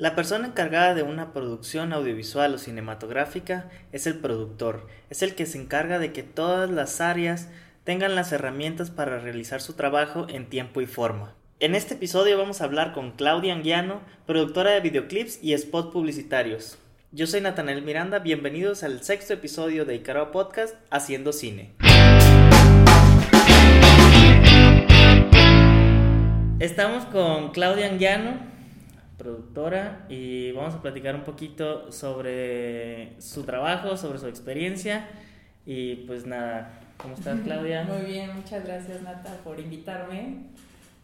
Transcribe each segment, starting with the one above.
La persona encargada de una producción audiovisual o cinematográfica es el productor, es el que se encarga de que todas las áreas tengan las herramientas para realizar su trabajo en tiempo y forma. En este episodio vamos a hablar con Claudia Anguiano, productora de videoclips y spots publicitarios. Yo soy Nathanael Miranda, bienvenidos al sexto episodio de Icaro Podcast Haciendo Cine. Estamos con Claudia Anguiano, productora, y vamos a platicar un poquito sobre su trabajo, sobre su experiencia. Y pues nada, ¿cómo estás Claudia? Muy bien, muchas gracias Nata por invitarme,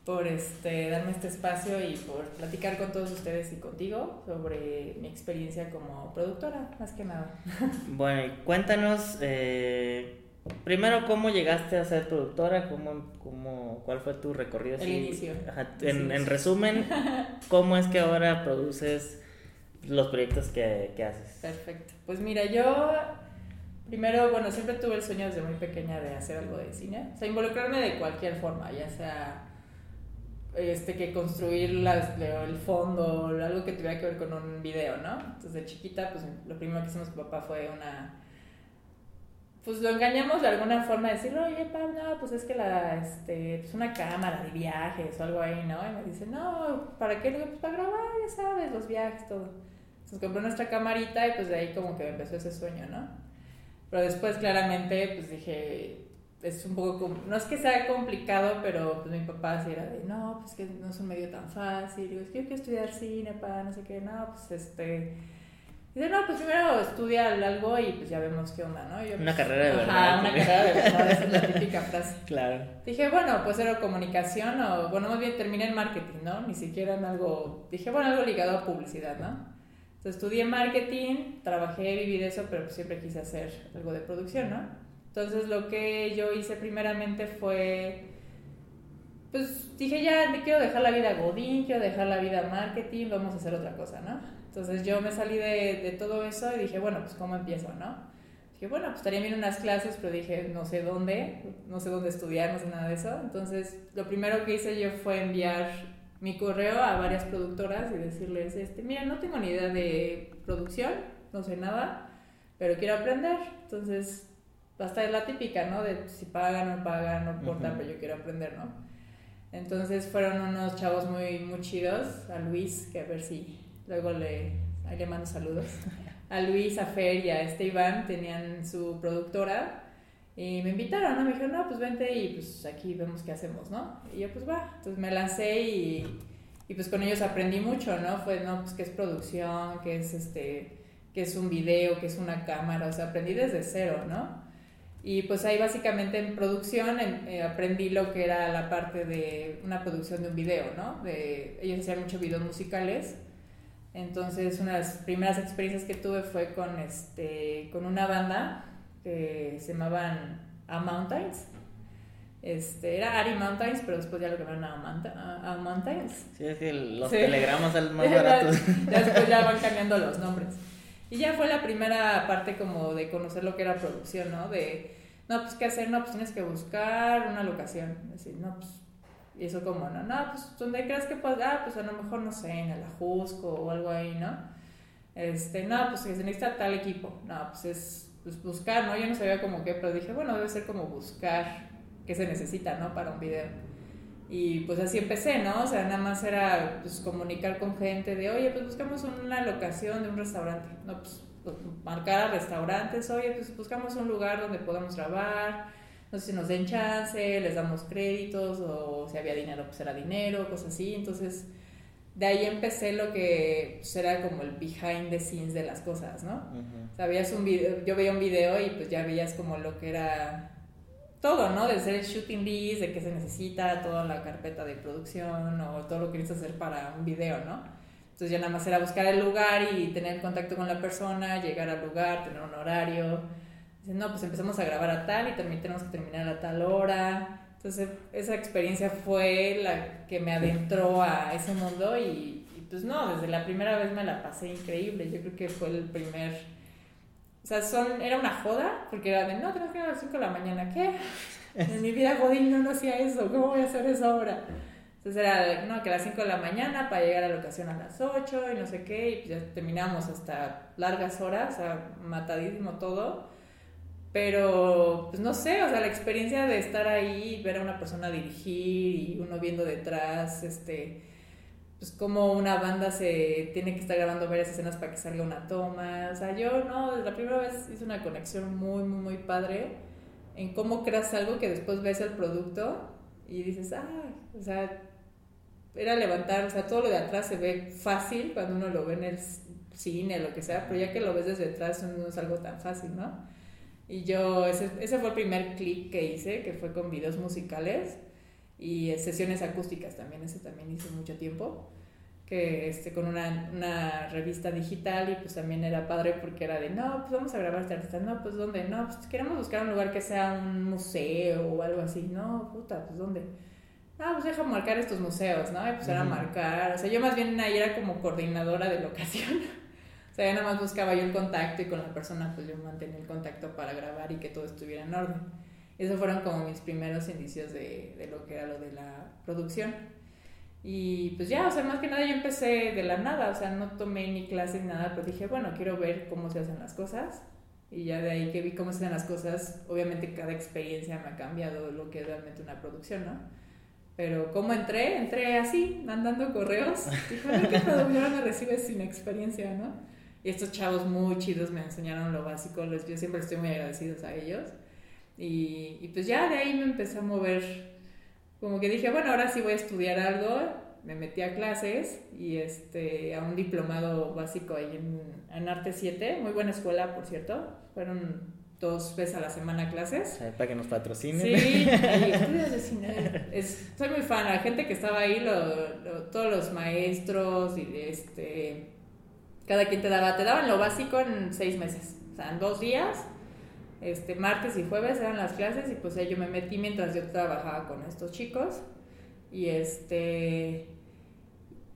por este, darme este espacio y por platicar con todos ustedes y contigo sobre mi experiencia como productora, más que nada. Bueno, cuéntanos eh, Primero, ¿cómo llegaste a ser productora? ¿Cómo, cómo, ¿Cuál fue tu recorrido? El inicio. en, resumen, ¿cómo es que ahora produces los proyectos que, que, haces? Perfecto. Pues mira, yo primero, bueno, siempre tuve el sueño desde muy pequeña de hacer algo de cine. O sea, involucrarme de cualquier forma, ya sea este que construir el fondo, algo que tuviera que ver con un video, ¿no? Entonces de chiquita, pues lo primero que hicimos con papá fue una pues lo engañamos de alguna forma, decirle, oye, Pablo, no, pues es que la, este, pues una cámara de viajes o algo ahí, ¿no? Y me dice, no, ¿para qué? Le digo, pues para grabar, ya sabes, los viajes, todo. Entonces compré nuestra camarita y pues de ahí como que me empezó ese sueño, ¿no? Pero después claramente, pues dije, es un poco, no es que sea complicado, pero pues mi papá sí era de, no, pues que no es un medio tan fácil. Digo, es que yo quiero estudiar cine, pa, no sé qué, no, pues este Dice, no, pues primero estudia algo y pues ya vemos qué onda, ¿no? una carrera de verdad. Ajá, una carrera de verdad, esa es la típica frase. Claro. Dije, bueno, pues era comunicación o, bueno, más bien terminé en marketing, ¿no? Ni siquiera en algo, dije, bueno, algo ligado a publicidad, ¿no? Entonces estudié marketing, trabajé, viví de eso, pero pues siempre quise hacer algo de producción, ¿no? Entonces lo que yo hice primeramente fue, pues dije, ya quiero dejar la vida godín, quiero dejar la vida marketing, vamos a hacer otra cosa, ¿no? Entonces yo me salí de, de, todo eso y dije, bueno, pues ¿cómo empiezo, no? Dije, bueno, pues estaría bien unas clases, pero dije, no sé dónde, no sé dónde estudiar, no sé nada de eso. Entonces lo primero que hice yo fue enviar mi correo a varias productoras y decirles, este, mira, no tengo ni idea de producción, no sé nada, pero quiero aprender. Entonces, basta de la típica, ¿no? De si pagan o no pagan, no importa, pero yo quiero aprender, ¿no? Entonces fueron unos chavos muy, muy chidos, a Luis, que a ver si luego le, ahí le mando saludos, a Luis, a Fer y a este Iván tenían su productora y me invitaron, ¿no? Me dijeron, no, pues vente y pues aquí vemos qué hacemos, ¿no? Y yo pues va, entonces me lancé y, y pues con ellos aprendí mucho, ¿no? Fue, no, pues qué es producción, qué es este, qué es un video, qué es una cámara, o sea, aprendí desde cero, ¿no? Y pues ahí básicamente en producción eh, aprendí lo que era la parte de una producción de un video, ¿no? De, ellos hacían muchos videos musicales entonces, una de las primeras experiencias que tuve fue con, este, con una banda que se llamaban A Mountains. Este, era Ari Mountains, pero después ya lo cambiaron a, a, Mountains. Sí, es que los telegramas son más baratos. después ya van cambiando los nombres. Y ya fue la primera parte como de conocer lo que era producción, ¿no? De, no, pues, ¿qué hacer? No, pues tienes que buscar una locación. Decir, no, pues, y eso como, no, no, pues ¿dónde crees que puedes? Ah, pues a lo mejor, no sé, en el Ajusco o algo ahí, ¿no? Este, no, pues se necesita tal equipo. No, pues es pues, buscar, ¿no? Yo no sabía como qué, pero dije, bueno, debe ser como buscar qué se necesita, ¿no? Para un video. Y pues así empecé, ¿no? O sea, nada más era pues comunicar con gente de, oye, pues buscamos una locación de un restaurante. No, pues, pues marcar a restaurantes, oye, pues buscamos un lugar donde podamos grabar no sé si nos den chance, les damos créditos o si había dinero, pues era dinero, cosas así. Entonces, de ahí empecé lo que pues, era como el behind the scenes de las cosas, ¿no? un video, yo veía un video y pues ya veías como lo que era todo, ¿no? De ser el shooting list, de qué se necesita, toda la carpeta de producción o todo lo que necesitas hacer para un video, ¿no? Entonces ya nada más era buscar el lugar y tener contacto con la persona, llegar al lugar, tener un horario no, pues empezamos a grabar a tal y también tenemos que terminar a tal hora. Entonces, esa experiencia fue la que me adentró a ese mundo y, pues no, desde la primera vez me la pasé increíble. Yo creo que fue el primer... O sea, son, era una joda, porque era de, no, tenemos que ir a las 5 de la mañana. ¿Qué? En mi vida Godín no, no hacía eso, ¿cómo voy a hacer eso ahora? Entonces era, no, que a las 5 de la mañana para llegar a la ocasión a las 8 y no sé qué, y pues ya terminamos hasta largas horas, o sea, matadísimo todo. Pero, pues no sé, o sea, la experiencia de estar ahí, ver a una persona dirigir y uno viendo detrás, este, pues como una banda se tiene que estar grabando varias escenas para que salga una toma. O sea, yo no, la primera vez hice una conexión muy, muy, muy padre en cómo creas algo que después ves el producto y dices, ah, o sea, era levantar, o sea, todo lo de atrás se ve fácil cuando uno lo ve en el cine, lo que sea, pero ya que lo ves desde atrás no es algo tan fácil, ¿no? Y yo, ese, ese fue el primer clip que hice, que fue con videos musicales y sesiones acústicas también, ese también hice mucho tiempo, que este, con una, una revista digital y pues también era padre porque era de, no, pues vamos a grabar este artista, no, pues ¿dónde? No, pues queremos buscar un lugar que sea un museo o algo así, no, puta, pues ¿dónde? ah, pues deja marcar estos museos, ¿no? Y pues era marcar, o sea, yo más bien ahí era como coordinadora de locación. o sea, ya nada más buscaba yo el contacto y con la persona pues yo mantenía el contacto para grabar y que todo estuviera en orden. Esos fueron como mis primeros indicios de, de lo que era lo de la producción. Y pues ya, o sea, más que nada yo empecé de la nada, o sea, no tomé ni clases ni nada, pero dije, bueno, quiero ver cómo se hacen las cosas. Y ya de ahí que vi cómo se hacen las cosas, obviamente cada experiencia me ha cambiado lo que es realmente una producción, ¿no? Pero ¿cómo entré? Entré así, mandando correos. Dije, ¿qué productora me recibe sin experiencia, no? Estos chavos muy chidos me enseñaron lo básico. Yo siempre estoy muy agradecidos a ellos. Y, y pues ya de ahí me empecé a mover. Como que dije, bueno, ahora sí voy a estudiar algo. Me metí a clases y este, a un diplomado básico ahí en, en Arte 7. Muy buena escuela, por cierto. Fueron dos veces a la semana clases. Para que nos patrocinen. Sí, estudios de cine. Es, soy muy fan. La gente que estaba ahí, lo, todos los maestros y este. Cada quien te daba, te daban lo básico en seis meses. O sea, en dos días, este, martes y jueves eran las clases y pues yo me metí mientras yo trabajaba con estos chicos. Y este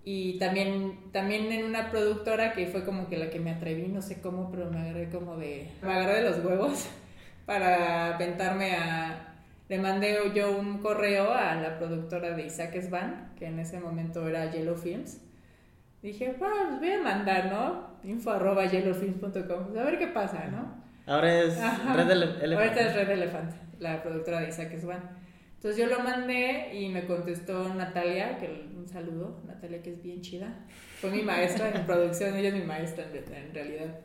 y también, también en una productora que fue como que la que me atreví, no sé cómo, pero me agarré como de... Me agarré de los huevos para aventarme a... Le mandé yo un correo a la productora de Isaac Svan, que en ese momento era Yellow Films. Dije, bueno, pues voy a mandar, ¿no? Info arroba yellowfilms.com, pues a ver qué pasa, ¿no? Ahora es Red Elefante. Ahorita es Red Elefante, la productora de Isaac Svan. Entonces yo lo mandé y me contestó Natalia, que un saludo, Natalia que es bien chida. Fue mi maestra en producción, ella es mi maestra en, realidad.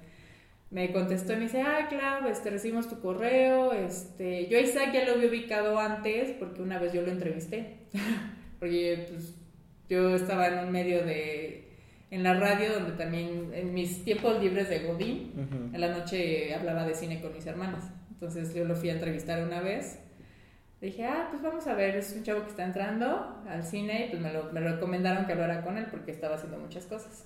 Me contestó y me dice, ah, claro, este, recibimos tu correo. Este, yo a Isaac ya lo había ubicado antes porque una vez yo lo entrevisté. porque pues, yo estaba en un medio de, en la radio donde también en mis tiempos libres de Godín, en la noche hablaba de cine con mis hermanas. Entonces yo lo fui a entrevistar una vez dije, ah, pues vamos a ver, es un chavo que está entrando al cine y pues me, lo, me recomendaron que hablara con él porque estaba haciendo muchas cosas.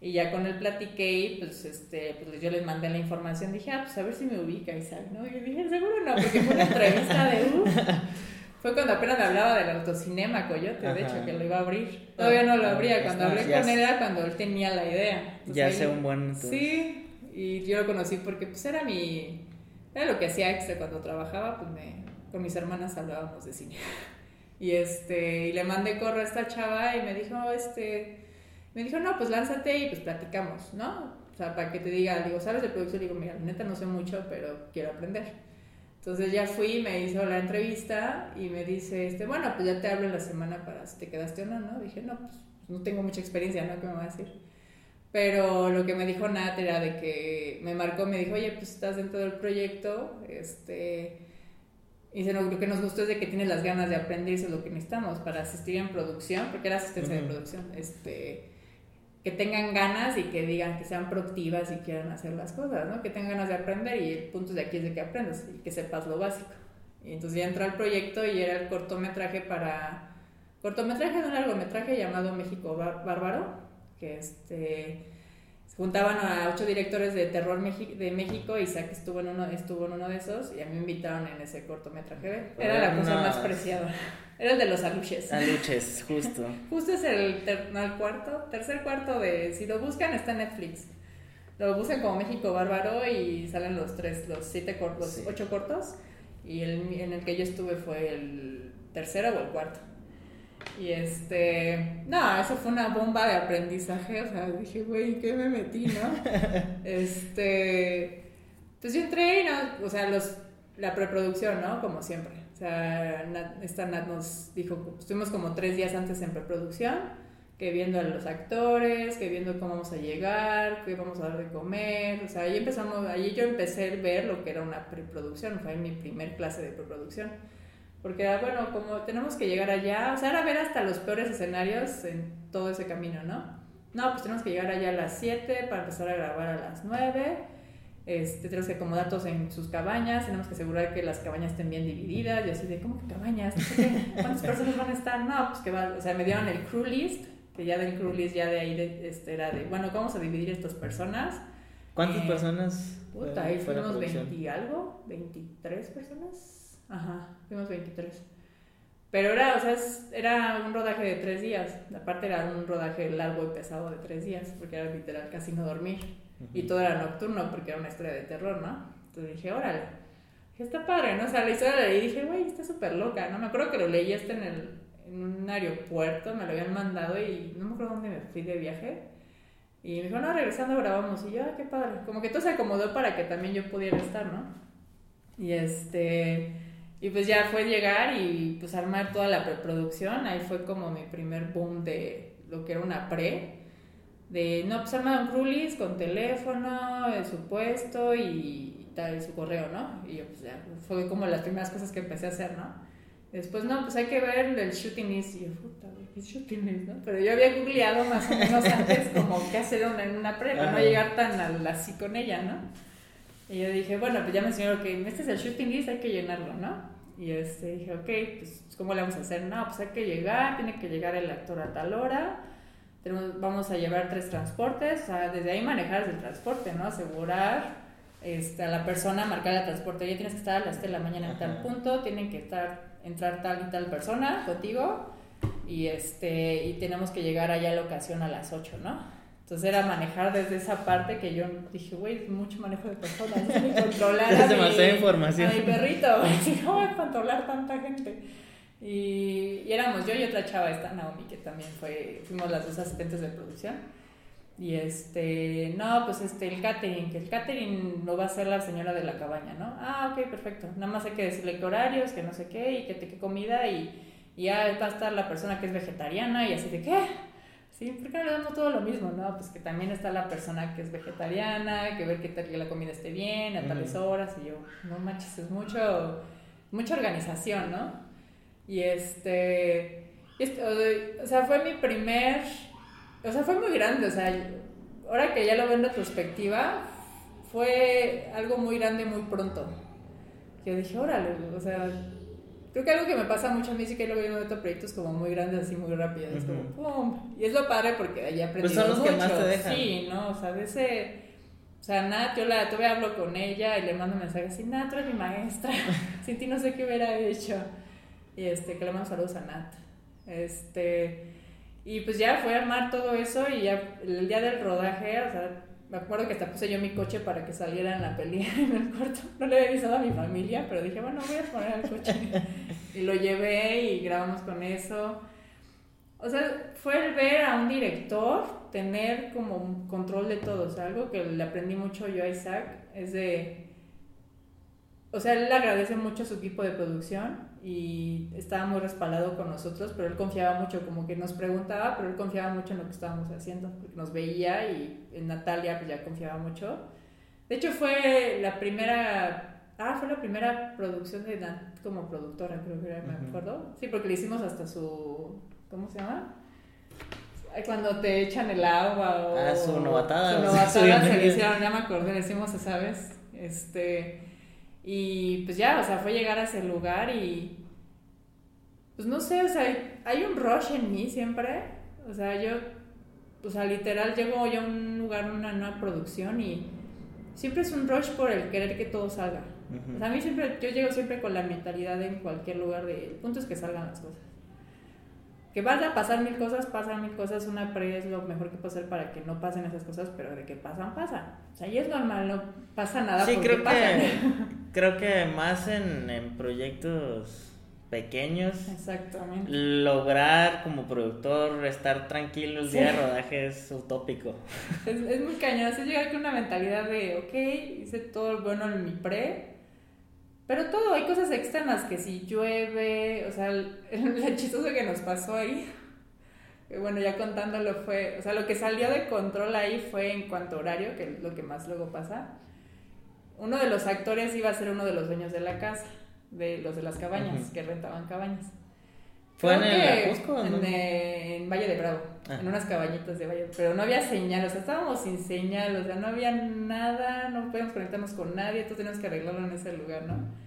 Y ya con él platiqué y pues, este, pues yo les mandé la información, dije, ah, pues a ver si me ubica Isaac, ¿no? Y yo dije, seguro no, porque fue una entrevista de, uh, fue cuando apenas hablaba del autocinema Coyote, de hecho, que lo iba a abrir. Todavía no lo abría, cuando hablé con él era cuando él tenía la idea. ya hace un buen... Sí, y yo lo conocí porque pues era mi... Era lo que hacía extra cuando trabajaba, pues me, con mis hermanas hablábamos de cine. Y este, y le mandé correo a esta chava y me dijo, este, me dijo, no, pues lánzate y pues platicamos, ¿no? O sea, para que te diga, digo, ¿sabes de producción? Digo, mira, neta no sé mucho, pero quiero aprender. Entonces ya fui, me hizo la entrevista y me dice, este, bueno, pues ya te hablo la semana para si te quedaste o no, ¿no? Dije, no, pues no tengo mucha experiencia, ¿no? ¿Qué me va a decir? Pero lo que me dijo Nat era de que me marcó, me dijo, oye, pues estás dentro del proyecto, este y lo que nos gustó es de que tienes las ganas de aprender, eso es lo que necesitamos para asistir en producción, porque era asistencia de producción, este, que tengan ganas y que digan que sean productivas y quieran hacer las cosas, ¿no? Que tengan ganas de aprender y el punto de aquí es de que aprendas y que sepas lo básico. Y entonces ya entró al proyecto y era el cortometraje para... Cortometraje de un largometraje llamado México Bárbaro, que este juntaban a ocho directores de terror de México, Isaac estuvo en uno estuvo en uno de esos y a mí me invitaron en ese cortometraje. Era la cosa más preciada. Era el de los aluches. Aluches, justo. justo es el, cuarto, tercer cuarto de si lo buscan está en Netflix. Lo buscan como México Bárbaro y salen los tres, los siete cortos, ocho cortos y el en el que yo estuve fue el tercero o el cuarto. Y este, no, eso fue una bomba de aprendizaje, o sea, dije, güey, ¿qué me metí, no? este, pues yo entré y, no, o sea, los, la preproducción, ¿no? Como siempre. O sea, esta Nat nos dijo, estuvimos como tres días antes en preproducción, que viendo a los actores, que viendo cómo vamos a llegar, qué vamos a dar de comer, o sea, ahí empezamos, ahí yo empecé a ver lo que era una preproducción, fue mi primer clase de preproducción porque era, bueno, como tenemos que llegar allá, o sea, era ver hasta los peores escenarios en todo ese camino, ¿no? No, pues tenemos que llegar allá a las 7 para empezar a grabar a las 9. Este, tenemos que acomodar todos en sus cabañas, tenemos que asegurar que las cabañas estén bien divididas. Yo así de, ¿cómo que cabañas? ¿Cuántas personas van a estar? No, pues que va, o sea, me dieron el crew list, que ya del crew list, ya de ahí este, era de, bueno, ¿cómo vamos a dividir estas personas? ¿Cuántas eh, personas? Puta, ahí fuimos 20 algo, 23 personas. Ajá, fuimos 23. Pero era, o sea, era un rodaje de tres días. Aparte era un rodaje largo y pesado de tres días, porque era literal casi no dormir. Y todo era nocturno, porque era una historia de terror, ¿no? Entonces dije, órale, está padre, ¿no? O sea, la historia la leí y dije, güey, está súper loca, ¿no? Me acuerdo que lo leí este en, el, en un aeropuerto, me lo habían mandado y no me acuerdo dónde me fui de viaje. Y me dijo, no, regresando grabamos. Y yo, ah, qué padre. Como que todo se acomodó para que también yo pudiera estar, ¿no? Y este y pues ya fue llegar y pues armar toda la preproducción. Ahí fue como mi primer boom de lo que era una pre. De, no, pues armar un crulis con teléfono, su puesto y, tal, su correo, ¿no? Y yo pues ya, fue como las primeras cosas que empecé a hacer, ¿no? Después, no, pues hay que ver el shooting list. Y yo, puta, ¿qué shooting list, no? Pero yo había googleado más o menos antes como qué hacer en una pre, para no llegar tan así con ella, ¿no? Y yo dije, bueno, pues ya me enseñaron que este es el shooting list, hay que llenarlo, ¿no? Y este, dije, ok, pues, ¿cómo le vamos a hacer? No, pues hay que llegar, tiene que llegar el actor a tal hora, tenemos, vamos a llevar tres transportes, o sea, desde ahí manejar el transporte, ¿no? Asegurar este, a la persona, marcar el transporte, ya tienes que estar a las 3 de la mañana en tal punto, tienen que estar, entrar tal y tal persona contigo, y, este, y tenemos que llegar allá a la ocasión a las 8, ¿no? Entonces era manejar desde esa parte que yo dije, güey, es mucho manejo de personas, no sé controlar es demasiada información. a mi perrito, ¿cómo voy a controlar tanta gente? Y, y, éramos yo y otra chava, esta Naomi, que también fue, fuimos las dos asistentes de producción. Y este, no, pues este, el catering, que el catering lo va a hacer la señora de la cabaña, ¿no? Ah, ok, perfecto. Nada más hay que decirle qué horarios, que no sé qué, y que te qué comida, y, y ya va a estar la persona que es vegetariana, y así de, ¿qué? Sí, ¿por qué no le damos todo lo mismo? No, pues que también está la persona que es vegetariana, que ver que, que la comida esté bien a tales horas. Y yo, no manches, es mucho, mucha organización, ¿no? Y este, este, o sea, fue mi primer, o sea, fue muy grande, o sea, ahora que ya lo veo en retrospectiva, fue algo muy grande muy pronto. Yo dije, órale, o sea, Creo que algo que me pasa mucho a mí sí que luego yo meto proyectos como muy grandes, así muy rápidos, como ¡pum! Y es lo padre porque ahí aprendí pues son los mucho. que más te dejan. Sí, ¿no? O sea, de ese... O sea, Nat, yo la todavía hablo con ella y le mando mensajes así, Nat, tú eres mi maestra, sin ti no sé qué hubiera hecho. Y este, que le mando saludos a Nat. Este, y pues ya fue a armar todo eso y ya el día del rodaje, o sea, me acuerdo que hasta puse yo mi coche para que saliera en la peli en el cuarto. No le había avisado a mi familia, pero dije, bueno, voy a poner el coche. y lo llevé y grabamos con eso. O sea, fue el ver a un director tener como un control de todo. O sea, algo que le aprendí mucho yo a Isaac es de... O sea, él agradece mucho a su equipo de producción y estaba muy respaldado con nosotros, pero él confiaba mucho, como que nos preguntaba, pero él confiaba mucho en lo que estábamos haciendo, porque nos veía y en Natalia pues ya confiaba mucho. De hecho fue la primera, ah, fue la primera producción de Nat como productora, creo que era, me acuerdo. Sí, porque le hicimos hasta su, ¿cómo se llama? Cuando te echan el agua o... Ah, su novatada. Su novatada se le hicieron, ya me acordé, le hicimos esa vez, este... Y pues ya, o sea, fue llegar a ese lugar y. Pues no sé, o sea, hay un rush en mí siempre. O sea, yo. O sea, literal, llego yo a un lugar, una nueva producción y. Siempre es un rush por el querer que todo salga. O sea, a mí siempre. Yo llego siempre con la mentalidad en cualquier lugar de. El punto es que salgan las cosas que van a pasar mil cosas, pasan mil cosas, una pre es lo mejor que puede ser para que no pasen esas cosas, pero de que pasan, pasan. O sea, y es normal, no pasa nada. Sí, creo que, creo que más en, en proyectos pequeños. Exactamente. Lograr como productor estar tranquilo el día de rodaje es utópico. Es, es muy cañón. Se llega con una mentalidad de, ok, hice todo lo bueno en mi pre. Pero todo, hay cosas externas, que si llueve, o sea, el, el chistoso que nos pasó ahí, que bueno, ya contándolo fue, o sea, lo que salió de control ahí fue en cuanto a horario, que es lo que más luego pasa. Uno de los actores iba a ser uno de los dueños de la casa de los de las cabañas, que rentaban cabañas. ¿Fue en el Ajusco en, en, Valle de Bravo, ah. en unas cabañitas de Valle, pero no había señal, o sea, estábamos sin señal, o sea, no había nada, no podíamos conectarnos con nadie, entonces teníamos que arreglarlo en ese lugar, ¿no?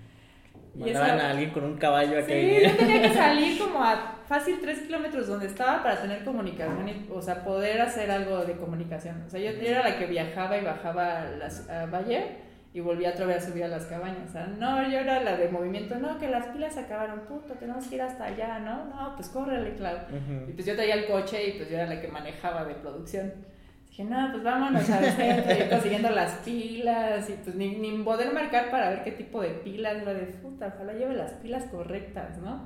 Mandaban a alguien con un caballo a sí, yo tenía que salir como a fácil 3 kilómetros donde estaba para tener comunicación, y, o sea, poder hacer algo de comunicación. O sea, yo, yo era la que viajaba y bajaba a, las, a Valle y volví otra vez a subir a las cabañas. No, yo era la de movimiento, no, que las pilas se acabaron, puto, tenemos que ir hasta allá, ¿no? No, pues córrele, claro. Y pues yo traía el coche y pues yo era la que manejaba de producción. Dije, no, pues vámonos a ver, consiguiendo las pilas y pues ni, ni poder marcar para ver qué tipo de pilas, era de puta, ojalá lleve las pilas correctas, ¿no?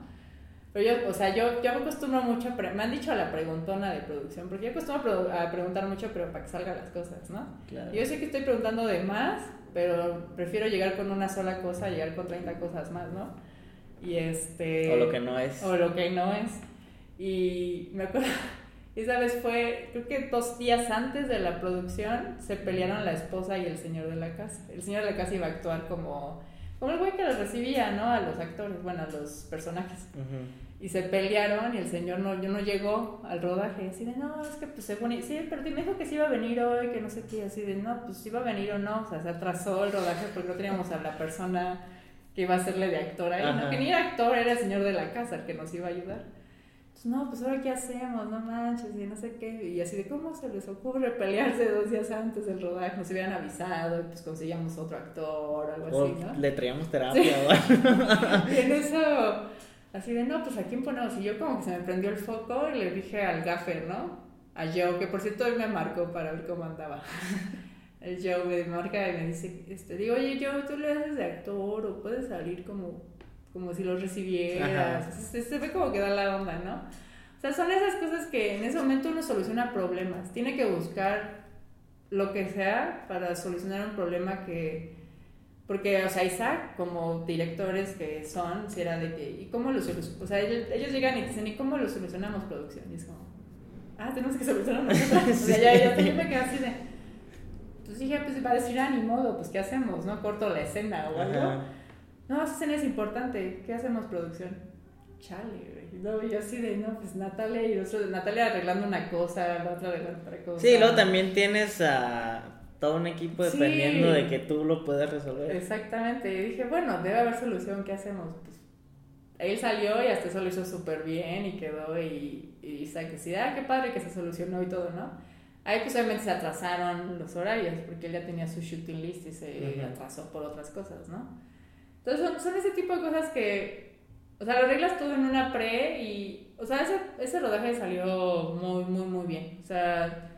Pero yo, o sea, yo, yo me acostumbro mucho, me han dicho a la preguntona de producción, porque yo acostumbro a, preguntar mucho, pero para que salgan las cosas, ¿no? Claro. Yo sé que estoy preguntando de más, pero prefiero llegar con una sola cosa, llegar con 30 cosas más, ¿no? Y este... O lo que no es. O lo que no es. Y me acuerdo, esa vez fue, creo que dos días antes de la producción, se pelearon la esposa y el señor de la casa. El señor de la casa iba a actuar como, como el güey que los recibía, ¿no? A los actores, bueno, a los personajes. Y se pelearon y el señor no, yo no llegó al rodaje, así de, no, es que pues se pone, sí, pero me dijo que sí iba a venir hoy, que no sé qué, así de, no, pues iba a venir o no, o sea, se atrasó el rodaje porque no teníamos a la persona que iba a hacerle de actor ahí, no, que ni era actor, era el señor de la casa el que nos iba a ayudar. Entonces, no, pues ahora qué hacemos, no manches, y no sé qué, y así de, ¿cómo se les ocurre pelearse dos días antes del rodaje? Nos hubieran avisado y pues conseguíamos otro actor, algo así, ¿no? Le traíamos terapia, sí. y en eso Así de, no, pues a quién ponemos. Y yo como que se me prendió el foco y le dije al gaffer, ¿no? A Joe, que por cierto él me marcó para ver cómo andaba. el Joe me marca y me dice, este, digo, oye Joe, tú le haces de actor o puedes salir como, como si lo recibieras. Se, se ve como que da la onda, ¿no? O sea, son esas cosas que en ese momento uno soluciona problemas. Tiene que buscar lo que sea para solucionar un problema que porque, o sea, Isaac, como directores que son, si era de que, ¿y cómo lo solucionamos? O sea, ellos, llegan y dicen, ¿y cómo lo solucionamos producción? Y es como, ah, tenemos que solucionarlo nosotros. O sea, ya, ya, yo me quedé así de. Entonces dije, pues va a decir, ah, ni modo, pues ¿qué hacemos? ¿No? Corto la escena o algo. No, esa escena es importante. ¿Qué hacemos, producción? Chale, güey. Luego yo así de, no, pues Natalia y otro, Natalia arreglando una cosa, la otra arreglando otra cosa. Sí, luego también tienes a todo un equipo dependiendo de que tú lo puedas resolver. Exactamente. Y dije, bueno, debe haber solución, ¿qué hacemos? Pues él salió y hasta eso lo hizo súper bien y quedó y, y que sí, ah, qué padre que se solucionó y todo, ¿no? Ahí pues obviamente se atrasaron los horarios porque él ya tenía su shooting list y se atrasó por otras cosas, ¿no? Entonces son, son, ese tipo de cosas que, o sea, lo arreglas todo en una pre y, o sea, ese, ese rodaje salió muy, muy, muy bien. O sea,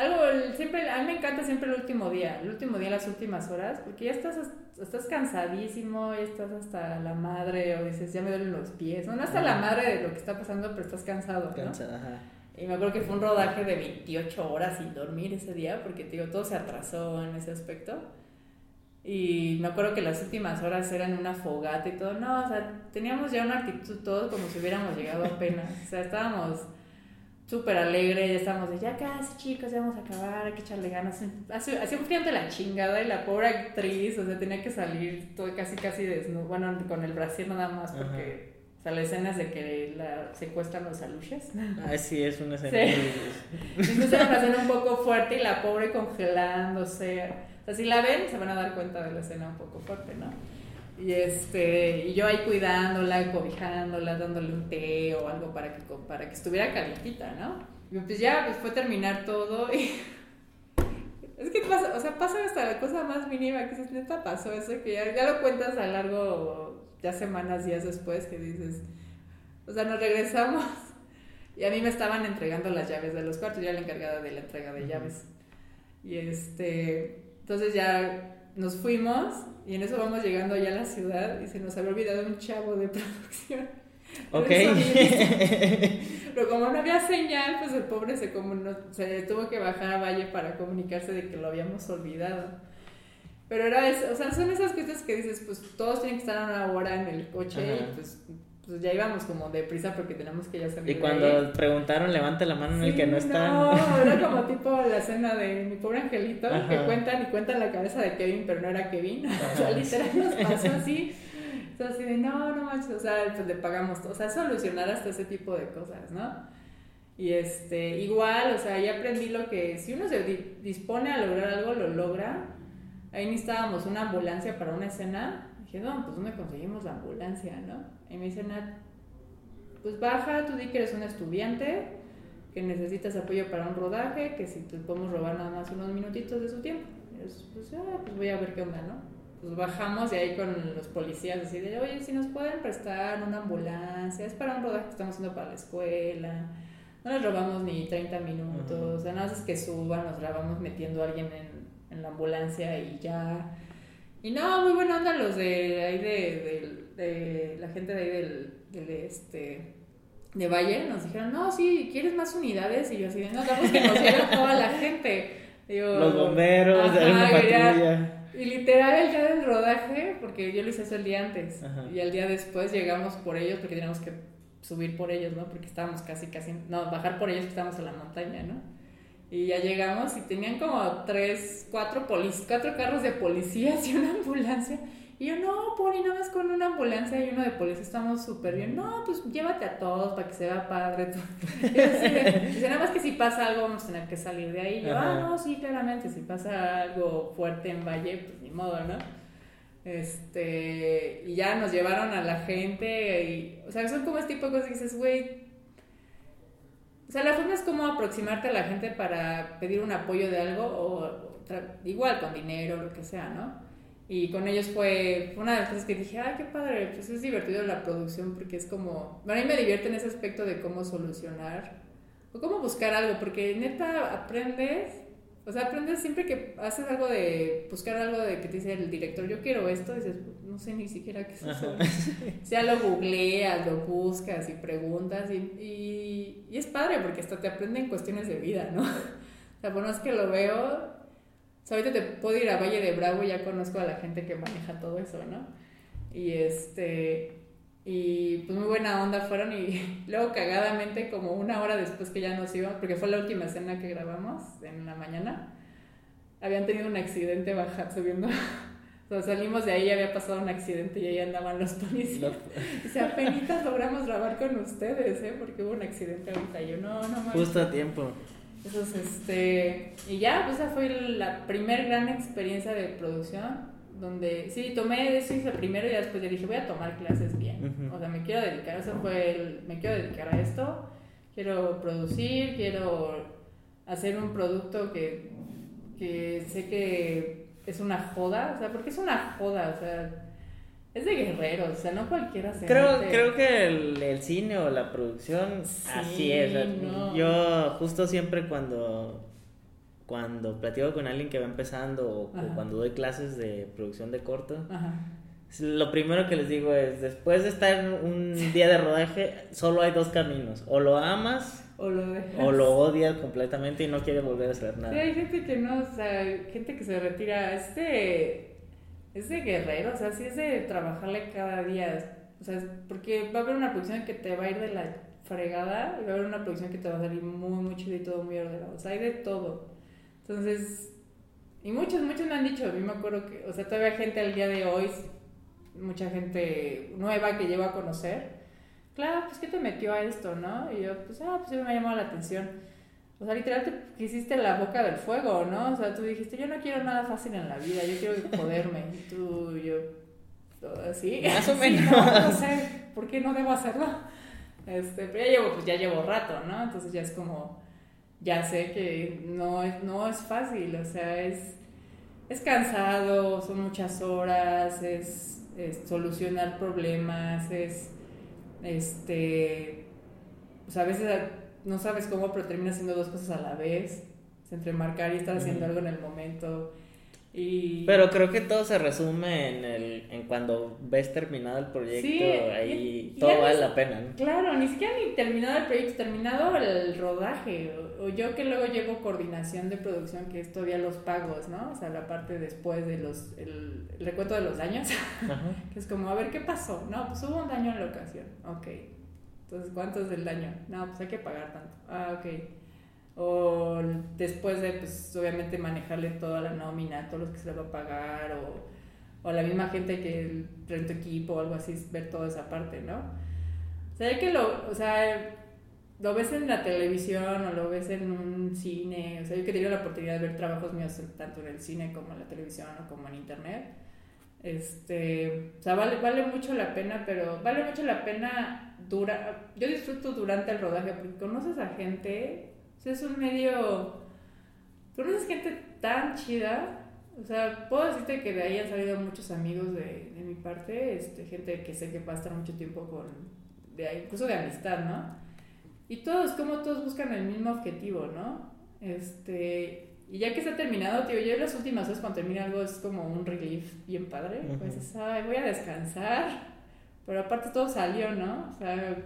algo, siempre, a mí me encanta siempre el último día, el último día, las últimas horas, porque ya estás, estás cansadísimo, ya estás hasta la madre, o dices, ya me duelen los pies, no, no hasta la madre de lo que está pasando, pero estás cansado, ¿no? ajá. Y me acuerdo que fue un rodaje de 28 horas sin dormir ese día, porque, digo, todo se atrasó en ese aspecto. Y me acuerdo que las últimas horas eran una fogata y todo, no, o sea, teníamos ya una actitud todos como si hubiéramos llegado apenas, o sea, estábamos súper alegre, ya estábamos de ya casi chicos, ya vamos a acabar, hay que echarle ganas. Hacía un frío de la chingada y la pobre actriz, o sea, tenía que salir todo casi casi desnudo, bueno, con el brasier nada más porque... O sea, la escena es de que la secuestran los aluches. Ah, sí, es una escena. Sí. Incluso era una escena un poco fuerte y la pobre congelándose. O sea, si la ven, se van a dar cuenta de la escena un poco fuerte, ¿no? Y, este, y yo ahí cuidándola, cobijándola, dándole un té o algo para que, para que estuviera calientita, ¿no? Y pues ya pues fue terminar todo y... Es que pasa, o sea, pasa hasta la cosa más mínima, que es neta pasó eso, que ya, ya lo cuentas a largo, ya semanas, días después, que dices, o sea, nos regresamos y a mí me estaban entregando las llaves de los cuartos, yo era la encargada de la entrega de llaves. Y este, entonces ya nos fuimos y en eso vamos llegando ya a la ciudad y se nos había olvidado un chavo de producción. Ok. Pero como no había señal, pues el pobre se, como se tuvo que bajar a Valle para comunicarse de que lo habíamos olvidado. Pero era eso, o sea, son esas cosas que dices, pues todos tienen que estar a una hora en el coche y pues pues ya íbamos como deprisa porque tenemos que ya salir. Y cuando preguntaron, levante la mano en el que no está. No, era como tipo la escena de mi pobre angelito, que cuentan y cuentan la cabeza de Kevin, pero no era Kevin. o sea, literal nos pasó así. O sea, así de, no, no manches, o sea, pues le pagamos todo. O sea, solucionar hasta ese tipo de cosas, ¿no? Y este, igual, o sea, ya aprendí lo que, si uno se dispone a lograr algo, lo logra. Ahí necesitábamos una ambulancia para una escena dije, no, pues ¿dónde conseguimos la ambulancia, no? Y me dicen, pues baja, tú di que eres un estudiante, que necesitas apoyo para un rodaje, que si te podemos robar nada más unos minutitos de su tiempo. Yo, pues, ah, pues voy a ver qué onda, ¿no? Pues bajamos y ahí con los policías, así de, oye, si nos pueden prestar una ambulancia, es para un rodaje que estamos haciendo para la escuela. No les robamos ni 30 minutos, o sea, nada más es que suban, nos grabamos metiendo a alguien en, en la ambulancia y ya y no, muy buena onda los de ahí de, de, la gente de ahí del, del, este de Valle, nos dijeron, no, sí, ¿quieres más unidades? Y yo así, no, damos que nos llegue toda la gente. los bomberos, de una patrulla. Y literal el día del rodaje, porque yo lo hice eso el día antes, y el día después llegamos por ellos porque teníamos que subir por ellos, ¿no? Porque estábamos casi, casi, no, bajar por ellos que estábamos en la montaña, ¿no? Y ya llegamos y tenían como tres, cuatro, cuatro carros de policías y una ambulancia. Y yo, no, Poli, nada más con una ambulancia y uno de policía estamos súper bien. No, pues llévate a todos para que se vea padre. dice, nada más que si pasa algo vamos a tener que salir de ahí. Y yo, ah, no, sí, claramente, si pasa algo fuerte en Valle, pues ni modo, ¿no? Este, y ya nos llevaron a la gente y, o sea, son como este tipo de cosas que dices, güey, o sea, la forma es como aproximarte a la gente para pedir un apoyo de algo o, igual con dinero, lo que sea, ¿no? Y con ellos fue una de las cosas que dije, ay, qué padre, pues es divertido la producción porque es como, a mí me divierte en ese aspecto de cómo solucionar o cómo buscar algo, porque neta aprendes o sea, aprendes siempre que haces algo de buscar algo de que te dice el director, yo quiero esto, dices, no sé ni siquiera qué es eso. o sea, lo googleas, lo buscas y preguntas y, y, es padre porque hasta te aprenden cuestiones de vida, ¿no? o sea, por más que lo veo, o sea, ahorita te puedo ir a Valle de Bravo y ya conozco a la gente que maneja todo eso, ¿no? Y este, y pues muy buena onda fueron y luego cagadamente como una hora después que ya nos íbamos, porque fue la última escena que grabamos en la mañana, habían tenido un accidente baja, subiendo. O sea, salimos de ahí y había pasado un accidente y ahí andaban los policías. O sea, apenas logramos grabar con ustedes, ¿eh? Porque hubo un accidente ahorita. Yo, no, no más. Justo a tiempo. Entonces, este... Y ya, pues esa fue la primer gran experiencia de producción donde sí, tomé eso hice primero y después dije, voy a tomar clases bien. O sea, me quiero dedicar, eso fue el, me quiero dedicar a esto, quiero producir, quiero hacer un producto que, que sé que es una joda, o sea, porque es una joda, o sea, es de guerreros, o sea, no cualquiera se Creo, creo que el, el, cine o la producción así es. Yo justo siempre cuando cuando platico con alguien que va empezando o, cuando doy clases de producción de corto, lo primero que les digo es, después de estar un día de rodaje, solo hay dos caminos, o lo amas o lo, o lo odias completamente y no quieres volver a hacer nada. Sí, hay gente que no, o sea, gente que se retira, este es de guerrero, o sea, sí es de trabajarle cada día, o sea, porque va a haber una producción que te va a ir de la fregada y va a haber una producción que te va a salir muy, muy chido y todo muy ordenado, o sea, hay de todo. Entonces, y muchos, muchos me han dicho, a mí me acuerdo que, o sea, todavía gente al día de hoy, mucha gente nueva que llevo a conocer, claro, pues ¿qué te metió a esto, no? Y yo, pues, ah, pues me ha llamado la atención. O sea, literal te quisiste la boca del fuego, ¿no? O sea, tú dijiste, yo no quiero nada fácil en la vida, yo quiero poderme. Y tú, yo, así. Más o menos. No, sé, ¿por qué no debo hacerlo? Este, pero ya llevo, pues ya llevo rato, ¿no? Entonces ya es como, ya sé que no es, no es fácil, o sea, es, es cansado, son muchas horas, es, solucionar problemas, es, este, pues a veces no sabes cómo, pero terminas haciendo dos cosas a la vez, entre marcar y estar haciendo algo en el momento. Y... Pero creo que todo se resume en el en cuando ves terminado el proyecto, Sí, ahí y- y todo ya vale la pena. ¿no? Claro, ni siquiera ni terminado el proyecto, terminado el rodaje. O, o yo que luego llevo coordinación de producción, que es todavía los pagos, ¿no? O sea, la parte después de los, el, el recuento de los daños, que es como, a ver, ¿qué pasó? No, pues hubo un daño en la ocasión. Ok. Entonces, ¿cuánto es del daño? No, pues hay que pagar tanto. Ah, ok. O después de, pues, obviamente manejarle toda la nómina, todos los que se le va a pagar, o, o la misma gente que renta equipo o algo así, ver toda esa parte, ¿no? O sea, que lo, o sea, lo ves en la televisión o lo ves en un cine, o sea, yo que he tenido la oportunidad de ver trabajos míos tanto en el cine como en la televisión o como en internet, este, o sea, vale, vale mucho la pena, pero vale mucho la pena dura, yo disfruto durante el rodaje porque conoces a gente, o sea, es un medio, conoces gente tan chida, o sea, puedo decirte que de ahí han salido muchos amigos de, de mi parte, este, gente que sé que va a estar mucho tiempo con, de ahí, incluso de amistad, ¿no? Y todos, como todos buscan el mismo objetivo, ¿no? Este, y ya que está terminado, tío, yo las últimas veces cuando termina algo es como un relief bien padre. Pues dices, ay, voy a descansar. Pero aparte todo salió, ¿no? O sea,